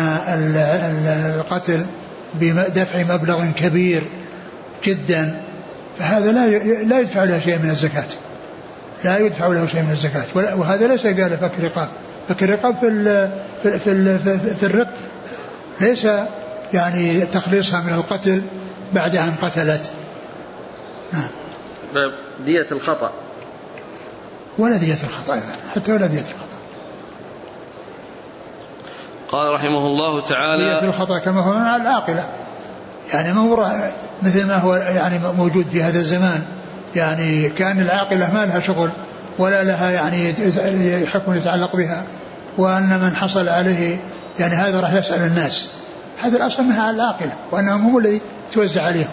القتل بدفع مبلغ كبير جدا. فهذا لا لا يدفع له شيء من الزكاة. لا يدفع له شيء من الزكاة. وهذا ليس قال فك الرقاب فك الرقاب في في في, في, في الرق. ليس يعني تخليصها من القتل بعد أن قتلت. نعم. طيب دية الخطأ. ولا دية الخطأ أيضا حتى ولا دية الخطأ. قال رحمه الله تعالى دية الخطأ كما هو على العاقلة. يعني ما هو مثل ما هو يعني موجود في هذا الزمان. يعني كأن العاقلة ما لها شغل ولا لها يعني حكم يتعلق بها وأن من حصل عليه يعني هذا راح يسأل الناس. هذا الأصل منها على العاقلة وأنهم هم الذي توزع عليهم.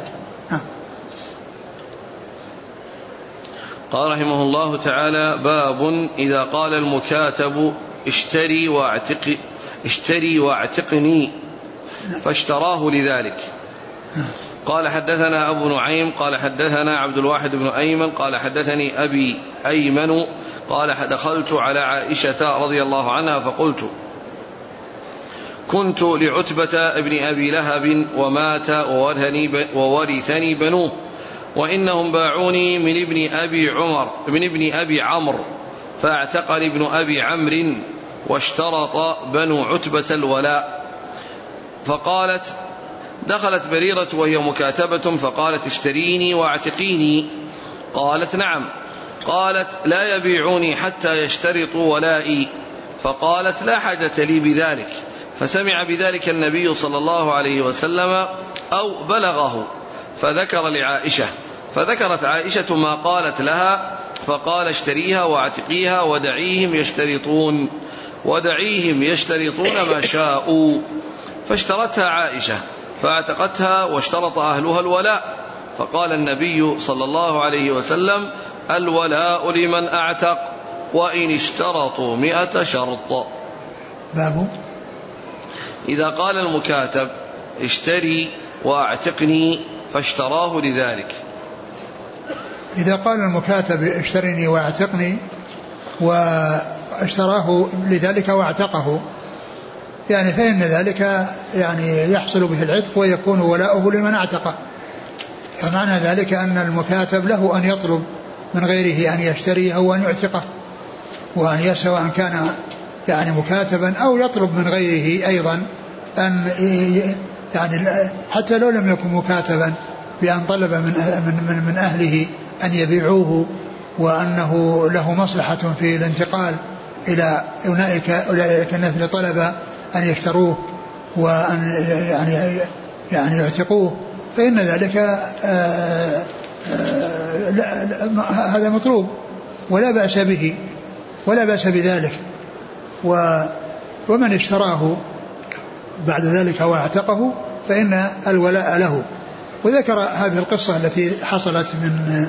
قال رحمه الله تعالى باب إذا قال المكاتب اشتري واعتق اشتري واعتقني فاشتراه لذلك قال حدثنا أبو نعيم قال حدثنا عبد الواحد بن أيمن قال حدثني أبي أيمن قال دخلت على عائشة رضي الله عنها فقلت كنت لعتبة ابن أبي لهب ومات وورثني, وورثني بنوه وإنهم باعوني من ابن أبي عمر من ابن أبي عمرو فاعتقني ابن أبي عمرو واشترط بنو عتبة الولاء. فقالت دخلت بريرة وهي مكاتبة فقالت اشتريني واعتقيني. قالت نعم. قالت لا يبيعوني حتى يشترطوا ولائي. فقالت لا حاجة لي بذلك. فسمع بذلك النبي صلى الله عليه وسلم أو بلغه فذكر لعائشة فذكرت عائشة ما قالت لها فقال اشتريها واعتقيها ودعيهم يشترطون ودعيهم يشترطون ما شاءوا. فاشترتها عائشة فاعتقتها واشترط أهلها الولاء. فقال النبي صلى الله عليه وسلم الولاء لمن أعتق وإن اشترطوا مئة شرط. باب إذا قال المكاتب اشتري وأعتقني فاشتراه لذلك. إذا قال المكاتب اشترني وأعتقني واشتراه لذلك وأعتقه يعني فإن ذلك يعني يحصل به العتق ويكون ولاؤه لمن أعتقه. فمعنى ذلك أن المكاتب له أن يطلب من غيره أن يشتريه أو أن يعتقه وأن سواء كان يعني مكاتبا أو يطلب من غيره أيضا أن يعني حتى لو لم يكن مكاتبا بأن طلب من من من أهله أن يبيعوه وأنه له مصلحة في الانتقال إلى أولئك أولئك الناس اللي طلب أن يشتروه وأن يعني يعني يعتقوه فإن ذلك آآ آآ لا لا هذا مطلوب ولا بأس به ولا بأس بذلك. و ومن اشتراه بعد ذلك واعتقه فإن الولاء له وذكر هذه القصة التي حصلت من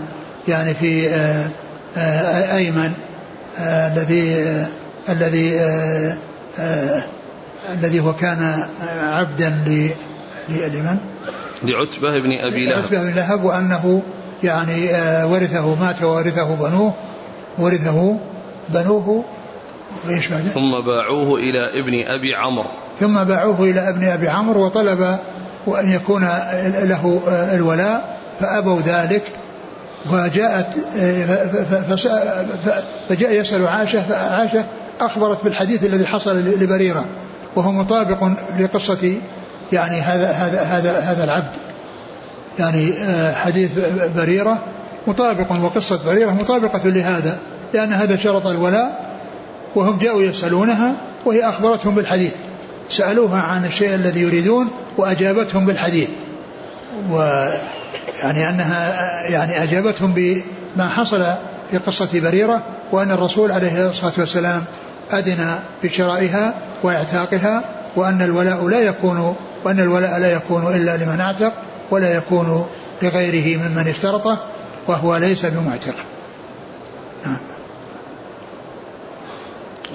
يعني في آه، آه، أيمن آه، الذي الذي الذي هو كان عبدا لمن؟ لعتبة بن أبي لهب لعتبة بن لهب وأنه يعني ورثه مات وورثه بنوه ورثه بنوه وإيش بعد؟ ثم باعوه إلى ابن أبي عمرو ثم باعوه إلى ابن أبي عمرو وطلب وأن يكون له الولاء فأبوا ذلك وجاءت فجاء يسأل عائشة فعائشة أخبرت بالحديث الذي حصل لبريرة وهو مطابق لقصة يعني هذا هذا هذا هذا العبد يعني حديث بريرة مطابق وقصة بريرة مطابقة لهذا لأن هذا شرط الولاء وهم جاءوا يسألونها وهي أخبرتهم بالحديث. سألوها عن الشيء الذي يريدون وأجابتهم بالحديث. ويعني أنها يعني أجابتهم بما حصل في قصة بريرة وأن الرسول عليه الصلاة والسلام أذن بشرائها وإعتاقها وأن الولاء لا يكون وأن الولاء لا يكون إلا لمن أعتق ولا يكون لغيره ممن اشترطه وهو ليس بمعتق.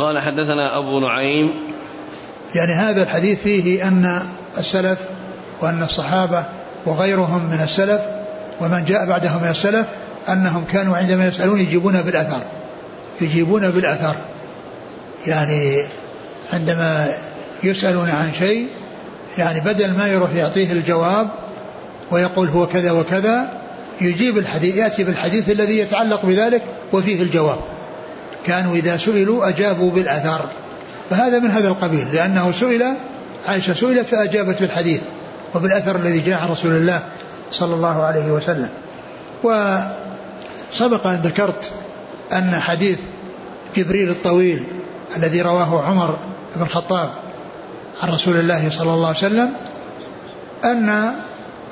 قال حدثنا أبو نعيم. يعني هذا الحديث فيه أن السلف وأن الصحابة وغيرهم من السلف ومن جاء بعدهم من السلف أنهم كانوا عندما يسألون يجيبون بالأثر يجيبون بالأثر. يعني عندما يسألون عن شيء يعني بدل ما يروح يعطيه الجواب ويقول هو كذا وكذا يجيب الحديث يأتي بالحديث الذي يتعلق بذلك وفيه الجواب. كانوا إذا سئلوا أجابوا بالأثر. فهذا من هذا القبيل لأنه سئل عائشة سئلت فأجابت بالحديث وبالأثر الذي جاء عن رسول الله صلى الله عليه وسلم. وسبق أن ذكرت أن حديث جبريل الطويل الذي رواه عمر بن الخطاب عن رسول الله صلى الله عليه وسلم أن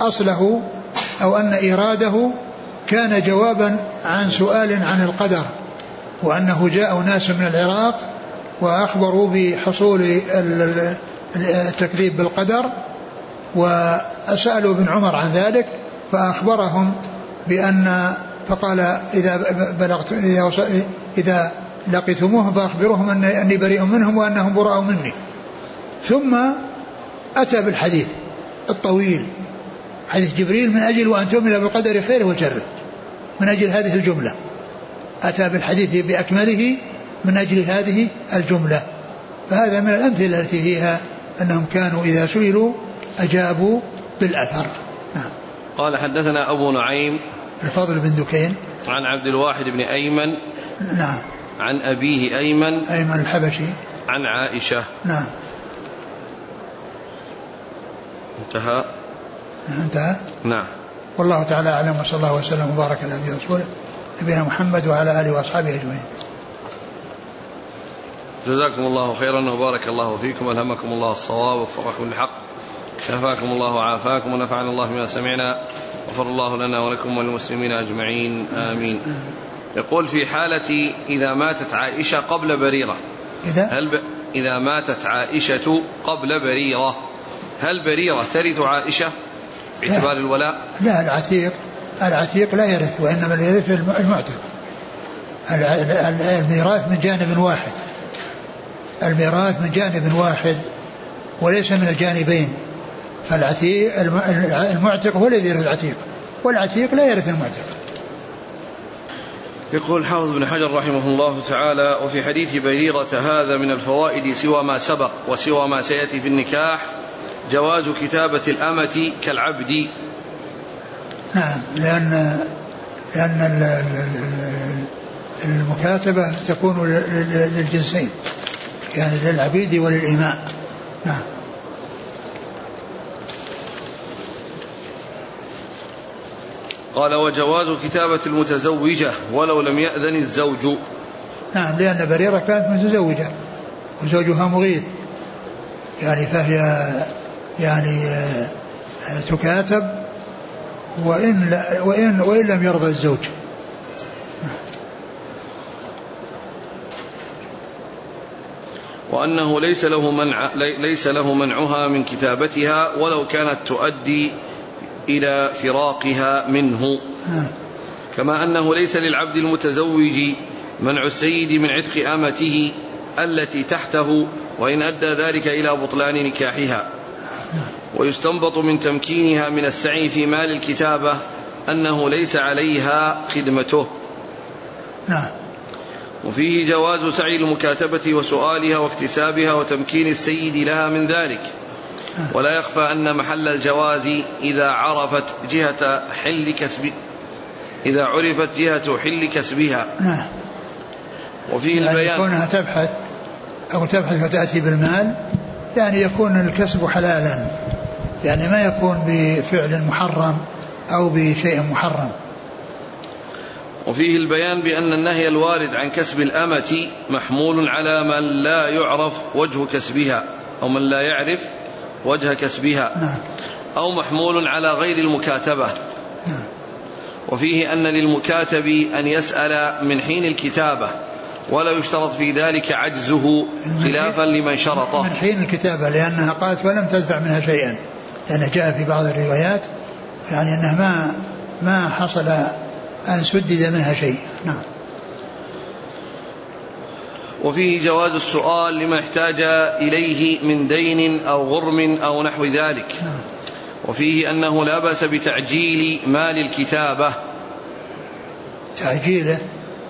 أصله أو أن إيراده كان جوابا عن سؤال عن القدر. وأنه جاء ناس من العراق وأخبروا بحصول التكذيب بالقدر وسألوا ابن عمر عن ذلك فأخبرهم بأن فقال إذا بلغت إذا, إذا لقيتموهم فأخبروهم أن أني بريء منهم وأنهم براء مني. ثم أتى بالحديث الطويل حديث جبريل من أجل وأن تؤمن بالقدر خيره وشره من أجل هذه الجملة. أتى بالحديث بأكمله من أجل هذه الجملة. فهذا من الأمثلة التي فيها أنهم كانوا إذا سئلوا أجابوا بالأثر. نعم. قال حدثنا أبو نعيم الفضل بن دكين. عن عبد الواحد بن أيمن نعم. عن أبيه أيمن أيمن الحبشي. عن عائشة. نعم. انتهى؟ انتهى. نعم. والله تعالى أعلم وصلى الله وسلم وبارك على نبينا ورسوله. نبينا محمد وعلى آله وأصحابه أجمعين جزاكم الله خيرا وبارك الله فيكم والهمكم الله الصواب ووفقكم للحق شفاكم الله وعافاكم ونفعنا الله بما سمعنا غفر الله لنا ولكم وللمسلمين أجمعين آمين. يقول في حالة إذا ماتت عائشة قبل بريرة إذا هل ب... إذا ماتت عائشة قبل بريرة هل بريرة ترث عائشة باعتبار الولاء؟ لا العتيق العتيق لا يرث وإنما يرث المعتق. الميراث من جانب واحد. الميراث من جانب واحد وليس من الجانبين. فالعتيق المعتق هو الذي يرث العتيق والعتيق لا يرث المعتق. يقول الحافظ بن حجر رحمه الله تعالى وفي حديث بريرة هذا من الفوائد سوى ما سبق وسوى ما سيأتي في النكاح جواز كتابة الأمة كالعبد نعم لأن لأن المكاتبة تكون للجنسين يعني للعبيد وللإماء. نعم. قال وجواز كتابة المتزوجة ولو لم يأذن الزوج. نعم لأن بريرة كانت متزوجة وزوجها مغيث يعني فهي يعني آه، تكاتب وإن, وإن, وإن لم يرضى الزوج. وأنه ليس له منع ليس له منعها من كتابتها ولو كانت تؤدي إلى فراقها منه. كما أنه ليس للعبد المتزوج منع السيد من عتق أمته التي تحته وإن أدى ذلك إلى بطلان نكاحها. ويستنبط من تمكينها من السعي في مال الكتابة أنه ليس عليها خدمته. نعم. وفيه جواز سعي المكاتبة وسؤالها واكتسابها وتمكين السيد لها من ذلك. ولا يخفى أن محل الجواز إذا عرفت جهة حل كسب إذا عرفت جهة حل كسبها. نعم. وفيه يعني البيان كونها تبحث أو تبحث وتأتي بالمال يعني يكون الكسب حلالا يعني ما يكون بفعل محرم أو بشيء محرم وفيه البيان بأن النهي الوارد عن كسب الأمة محمول على من لا يعرف وجه كسبها أو من لا يعرف وجه كسبها نعم. أو محمول على غير المكاتبة نعم. وفيه أن للمكاتب أن يسأل من حين الكتابة ولا يشترط في ذلك عجزه خلافا لمن شرطه. من حين الكتابة لأنها قالت ولم تدفع منها شيئا. لأن جاء في بعض الروايات يعني أنه ما ما حصل أن سدد منها شيء. نعم. وفيه جواز السؤال لما احتاج إليه من دين أو غرم أو نحو ذلك. نعم. وفيه أنه لا بأس بتعجيل مال الكتابة. تعجيله؟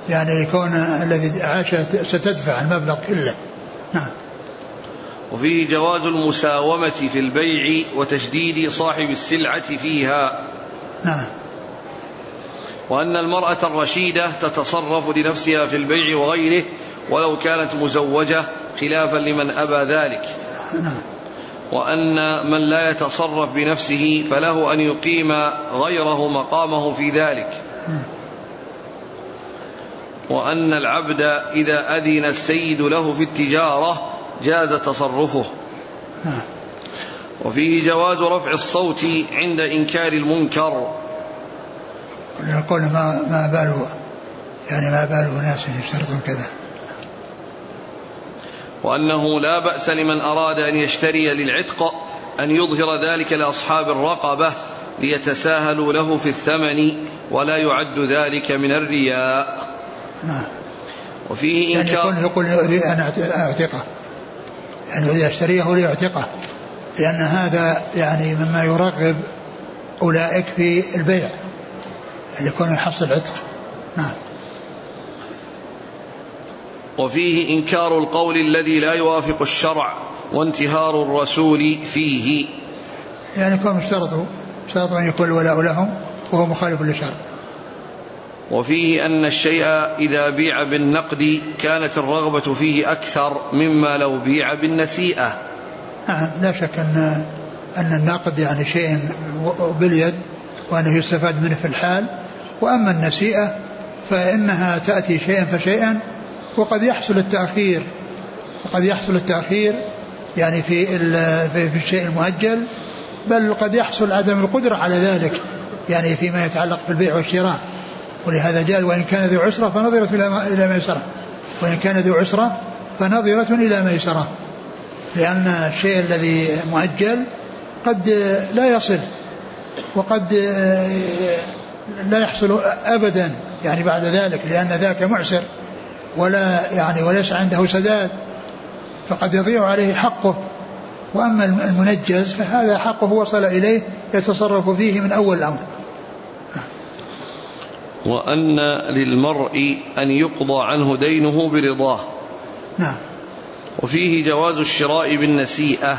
يعني يكون الذي عاش ستدفع المبلغ كله. نعم. وفيه جواز المساومة في البيع وتشديد صاحب السلعة فيها. نعم. وأن المرأة الرشيدة تتصرف لنفسها في البيع وغيره ولو كانت مزوجة خلافا لمن أبى ذلك. نعم. وأن من لا يتصرف بنفسه فله أن يقيم غيره مقامه في ذلك. وأن العبد إذا أذن السيد له في التجارة جاز تصرفه. وفيه جواز رفع الصوت عند إنكار المنكر. يقول ما ما بال يعني ما بال ناس يشترطون كذا. وأنه لا بأس لمن أراد أن يشتري للعتق أن يظهر ذلك لأصحاب الرقبة ليتساهلوا له في الثمن ولا يعد ذلك من الرياء. نعم. وفيه يعني إنكار يقول يقول أريد أن أعتقه. يعني إذا اشتريه ليعتقه لأن هذا يعني مما يرغب أولئك في البيع. أن يكون يحصل عتق نعم. وفيه إنكار القول الذي لا يوافق الشرع وانتهار الرسول فيه. يعني كون اشترطوا. اشترطوا أن يكون الولاء لهم وهو مخالف للشرع. وفيه أن الشيء إذا بيع بالنقد كانت الرغبة فيه أكثر مما لو بيع بالنسيئة. نعم لا شك أن أن النقد يعني شيء باليد وأنه يستفاد منه في الحال. وأما النسيئة فإنها تأتي شيئا فشيئا وقد يحصل التأخير. وقد يحصل التأخير يعني في في الشيء المؤجل بل قد يحصل عدم القدرة على ذلك يعني فيما يتعلق بالبيع والشراء. ولهذا جاء وإن كان ذو عسرة فنظرة إلى ميسرة. وإن كان ذو عسرة فنظرة إلى ميسرة. لأن الشيء الذي مؤجل قد لا يصل وقد لا يحصل أبدا يعني بعد ذلك لأن ذاك معسر ولا يعني وليس عنده سداد فقد يضيع عليه حقه. وأما المنجز فهذا حقه وصل إليه يتصرف فيه من أول الأمر. وأن للمرء أن يقضى عنه دينه برضاه. نعم. وفيه جواز الشراء بالنسيئة.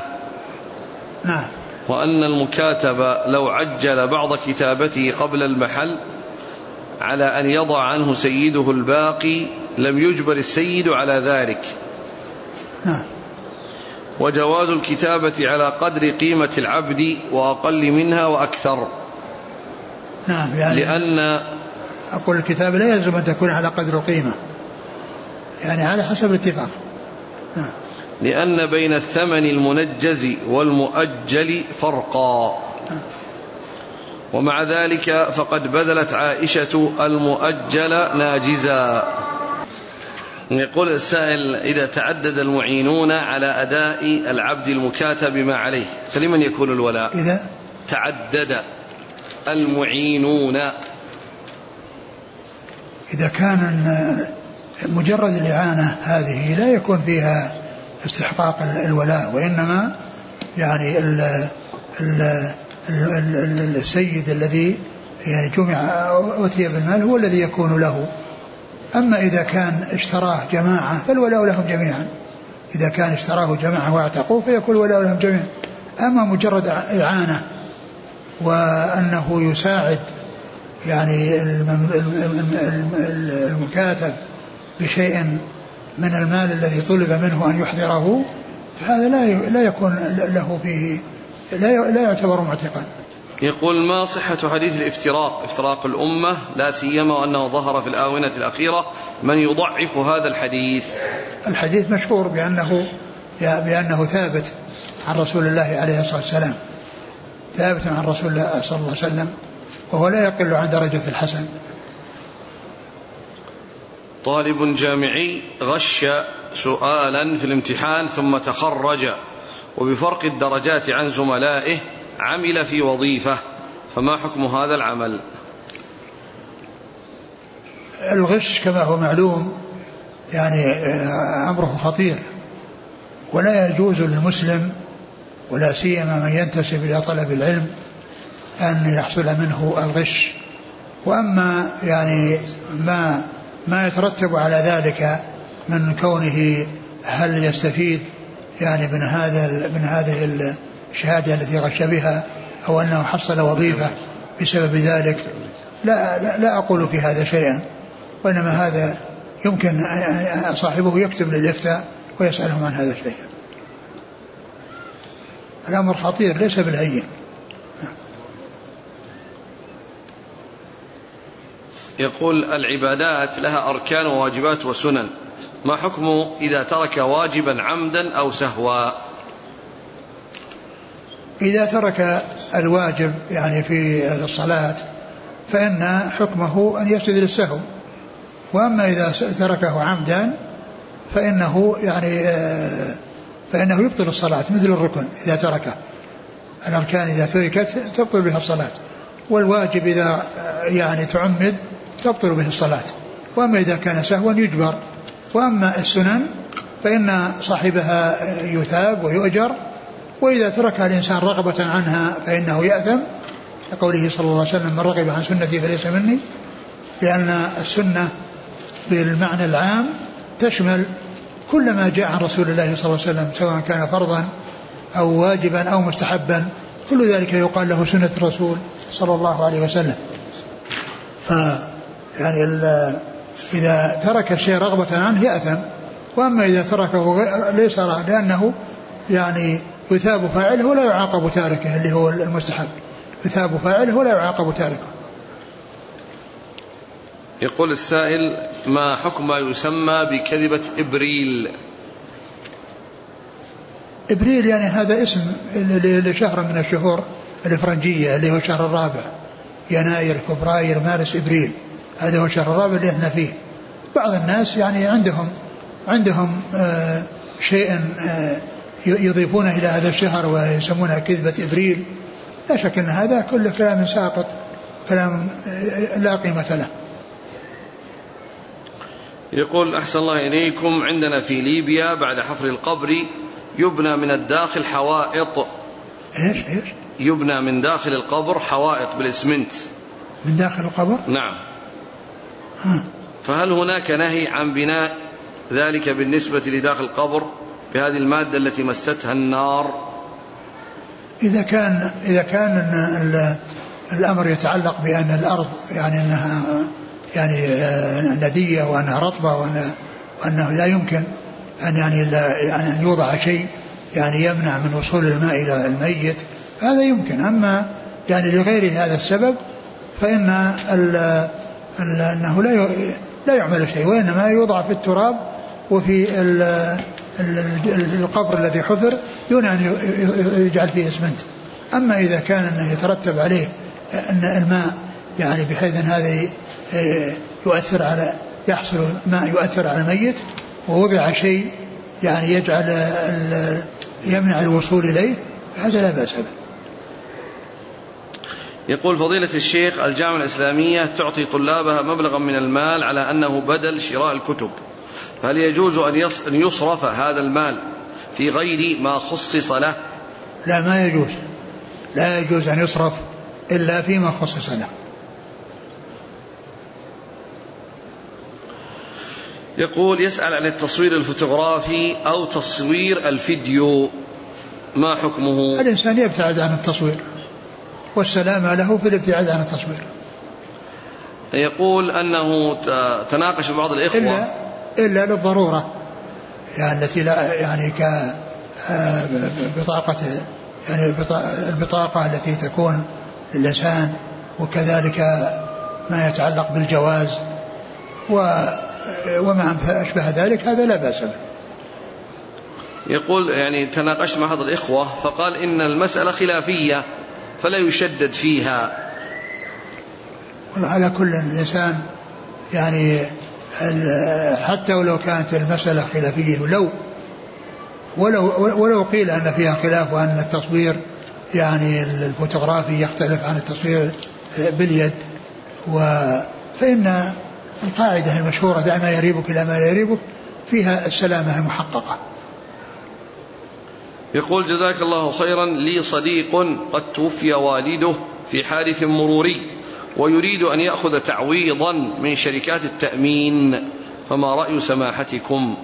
نعم. وأن المكاتب لو عجل بعض كتابته قبل المحل على أن يضع عنه سيده الباقي لم يجبر السيد على ذلك. نعم. وجواز الكتابة على قدر قيمة العبد وأقل منها وأكثر. نعم يعني لأن أقول الكتابة لا يلزم أن تكون على قدر القيمة يعني على حسب الاتفاق. لأن بين الثمن المنجز والمؤجل فرقا. ومع ذلك فقد بذلت عائشة المؤجل ناجزا. يقول السائل إذا تعدد المعينون على أداء العبد المكاتب ما عليه فلمن يكون الولاء؟ إذا؟ تعدد المعينون. إذا كان مجرد الإعانة هذه لا يكون فيها استحقاق الولاء وإنما يعني ال ال ال السيد الذي يعني جمع أوتي بالمال هو الذي يكون له. أما إذا كان اشتراه جماعة فالولاء لهم جميعا. إذا كان اشتراه جماعة واعتقوه فيكون الولاء لهم جميعا. أما مجرد إعانة وأنه يساعد يعني المكاتب بشيء من المال الذي طلب منه أن يحضره فهذا لا لا يكون له فيه لا لا يعتبر معتقا. يقول ما صحة حديث الافتراق افتراق الأمة لا سيما وأنه ظهر في الآونة الأخيرة من يضعف هذا الحديث. الحديث مشهور بأنه بأنه ثابت عن رسول الله عليه الصلاة والسلام. ثابت عن رسول الله صلى الله عليه وسلم. وهو لا يقل عن درجة الحسن. طالب جامعي غش سؤالا في الامتحان ثم تخرج وبفرق الدرجات عن زملائه عمل في وظيفة. فما حكم هذا العمل؟ الغش كما هو معلوم يعني آه، أمره خطير ولا يجوز للمسلم ولا سيما من ينتسب إلى طلب العلم أن يحصل منه الغش. وأما يعني ما ما يترتب على ذلك من كونه هل يستفيد يعني من هذا من هذه الشهادة التي غش بها أو أنه حصل وظيفة بسبب ذلك لا, لا, لا أقول في هذا شيئا. وإنما هذا يمكن صاحبه يكتب للإفتاء ويسألهم عن هذا الشيء. الأمر خطير ليس بالهين. يقول العبادات لها أركان وواجبات وسنن. ما حكمه إذا ترك واجبا عمدا أو سهوا؟ إذا ترك الواجب يعني في الصلاة فإن حكمه أن يسجد للسهو وأما إذا تركه عمدا فإنه يعني آه، فإنه يبطل الصلاة مثل الركن إذا تركه. الأركان إذا تركت تبطل بها الصلاة. والواجب إذا آه، يعني تعمد تبطل به الصلاة. وأما إذا كان سهوا يجبر. وأما السنن فإن صاحبها يثاب ويؤجر. وإذا تركها الإنسان رغبة عنها فإنه يأثم. لقوله صلى الله عليه وسلم من رغب عن سنتي فليس مني. لأن السنة بالمعنى العام تشمل كل ما جاء عن رسول الله صلى الله عليه وسلم سواء كان فرضا أو واجبا أو مستحبا. كل ذلك يقال له سنة الرسول صلى الله عليه وسلم. ف يعني إذا ترك الشيء رغبة عنه يأثم. وأما إذا تركه ليس لأنه يعني يثاب فاعله ولا يعاقب تاركه اللي هو المستحب يثاب فاعله ولا يعاقب تاركه. يقول السائل ما حكم ما يسمى بكذبة إبريل؟ إبريل يعني هذا اسم لشهر من الشهور الإفرنجية اللي هو الشهر الرابع يناير فبراير مارس إبريل. هذا هو الشهر الرابع اللي إحنا فيه بعض الناس يعني عندهم عندهم آه شيء آه يضيفونه إلى هذا الشهر ويسمونها كذبة إبريل لا شك أن هذا كل كلام ساقط كلام آه، لا قيمة له يقول أحسن الله إليكم عندنا في ليبيا بعد حفر القبر يبنى من الداخل حوائط إيش إيش؟ يبنى من داخل القبر حوائط بالإسمنت من داخل القبر؟ نعم. فهل هناك نهي عن بناء ذلك بالنسبة لداخل القبر بهذه المادة التي مستها النار؟ إذا كان إذا كان الأمر يتعلق بأن الأرض يعني أنها يعني آه، ندية وأنها رطبة وأنه لا يمكن أن يعني يعني أن يوضع شيء يعني يمنع من وصول الماء إلى الميت هذا يمكن. أما يعني لغير هذا السبب فإن أنه لا لا يعمل شيء وإنما يوضع في التراب وفي ال القبر الذي حفر دون أن يجعل فيه اسمنت أما إذا كان أنه يترتب عليه أن الماء يعني بحيث أن هذا يؤثر على يحصل ماء يؤثر على الميت ووضع شيء يعني يجعل يمنع الوصول إليه هذا لا بأس به. يقول فضيلة الشيخ الجامعة الإسلامية تعطي طلابها مبلغا من المال على أنه بدل شراء الكتب. فهل يجوز أن يصرف هذا المال في غير ما خصص له؟ لا ما يجوز. لا يجوز أن يصرف إلا فيما خصص له. يقول يسأل عن التصوير الفوتوغرافي أو تصوير الفيديو. ما حكمه؟ الإنسان يبتعد عن التصوير. والسلامة له في الابتعاد عن التصوير. يقول أنه تناقش بعض الإخوة. إلا, إلا للضرورة يعني التي لا يعني ك آه، بطاقة يعني البطاقة التي تكون للإنسان وكذلك ما يتعلق بالجواز و وما أشبه ذلك هذا لا بأس به. يقول يعني تناقشت مع بعض الإخوة فقال إن المسألة خلافية. فلا يشدد فيها. على كل الإنسان يعني حتى ولو كانت المسألة خلافية لو ولو ولو قيل أن فيها خلاف وأن التصوير يعني الفوتوغرافي يختلف عن التصوير باليد و فإن القاعدة المشهورة دع ما يريبك إلى ما لا يريبك فيها السلامة المحققة. يقول جزاك الله خيرا لي صديق قد توفي والده في حادث مروري ويريد أن يأخذ تعويضا من شركات التأمين فما رأي سماحتكم؟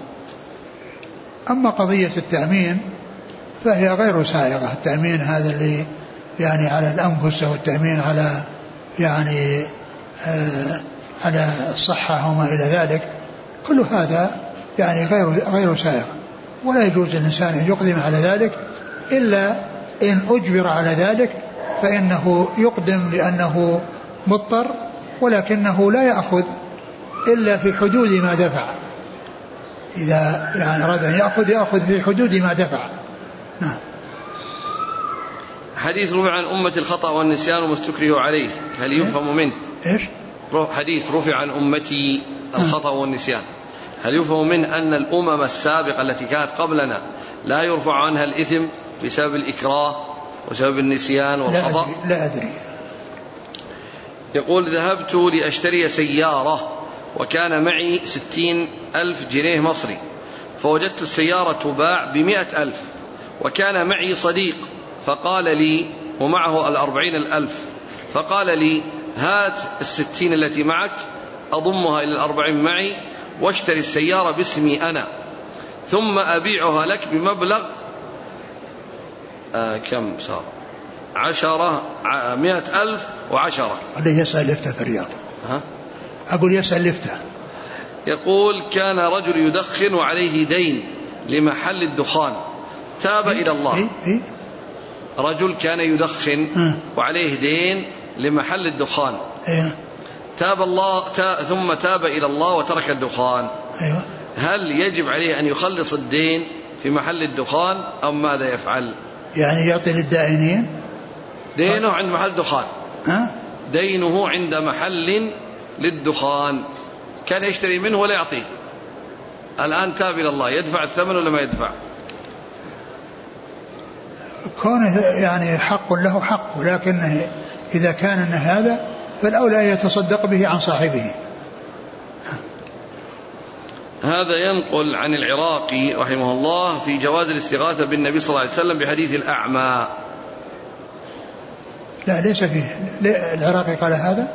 أما قضية التأمين فهي غير سائغة. التأمين هذا اللي يعني على الأنفس والتأمين على يعني آه على الصحة وما إلى ذلك كل هذا يعني غير غير سائغ ولا يجوز للإنسان أن يقدم على ذلك إلا إن أجبر على ذلك فإنه يقدم لأنه مضطر ولكنه لا يأخذ إلا في حدود ما دفع إذا يعني أراد أن يأخذ يأخذ في حدود ما دفع نعم حديث روى عن أمة الخطأ والنسيان وما استكره عليه هل يفهم منه؟ إيش؟ حديث رفع عن أمتي الخطأ والنسيان هل يفهم منه أن الأمم السابقة التي كانت قبلنا لا يرفع عنها الإثم بسبب الإكراه وسبب النسيان والخطأ لا أدري, لا أدري. يقول ذهبت لأشتري سيارة وكان معي ستين ألف جنيه مصري فوجدت السيارة تباع بمئة ألف وكان معي صديق فقال لي ومعه الأربعين الألف فقال لي هات الستين التي معك أضمها إلى الأربعين معي واشتري السيارة باسمي أنا ثم أبيعها لك بمبلغ آه كم صار عشرة مئة ألف وعشرة اللي يسأل لفته في الرياض ها؟ أقول يسأل لفته يقول كان رجل يدخن وعليه دين لمحل الدخان تاب إلى الله إيه؟ إيه؟ رجل كان يدخن وعليه دين لمحل الدخان أيوة. تاب الله تا ثم تاب إلى الله وترك الدخان. أيوة. هل يجب عليه أن يخلص الدين في محل الدخان أو ماذا يفعل؟ يعني يعطي للدائنين؟ دينه عند محل دخان. ها؟ دينه عند محل للدخان. كان يشتري منه ولا يعطيه. الآن تاب إلى الله. يدفع الثمن ولا ما يدفع؟ كونه يعني حق له حق ولكن إذا كان هذا فالأولى أن يتصدق به عن صاحبه. هذا ينقل عن العراقي رحمه الله في جواز الاستغاثة بالنبي صلى الله عليه وسلم بحديث الأعمى. لا ليس فيه العراقي قال هذا؟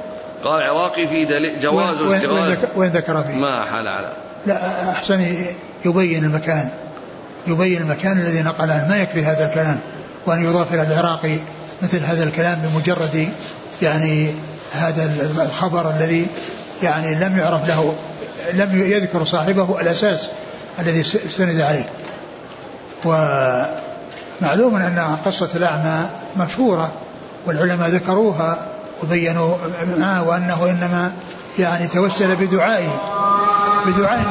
قال العراقي في جواز الاستغاثة. وين ذكر فيه؟ ما حال على. لا أحسن يبين المكان. يبين المكان الذي نقله ما يكفي هذا الكلام؟ وأن يضاف إلى العراقي مثل هذا الكلام بمجرد يعني هذا الخبر الذي يعني لم يعرف له لم يذكر صاحبه الأساس الذي استند عليه. ومعلوم أن قصة الأعمى مشهورة والعلماء ذكروها وبينوا معه وأنه إنما يعني توسل بدعائه بدعائه.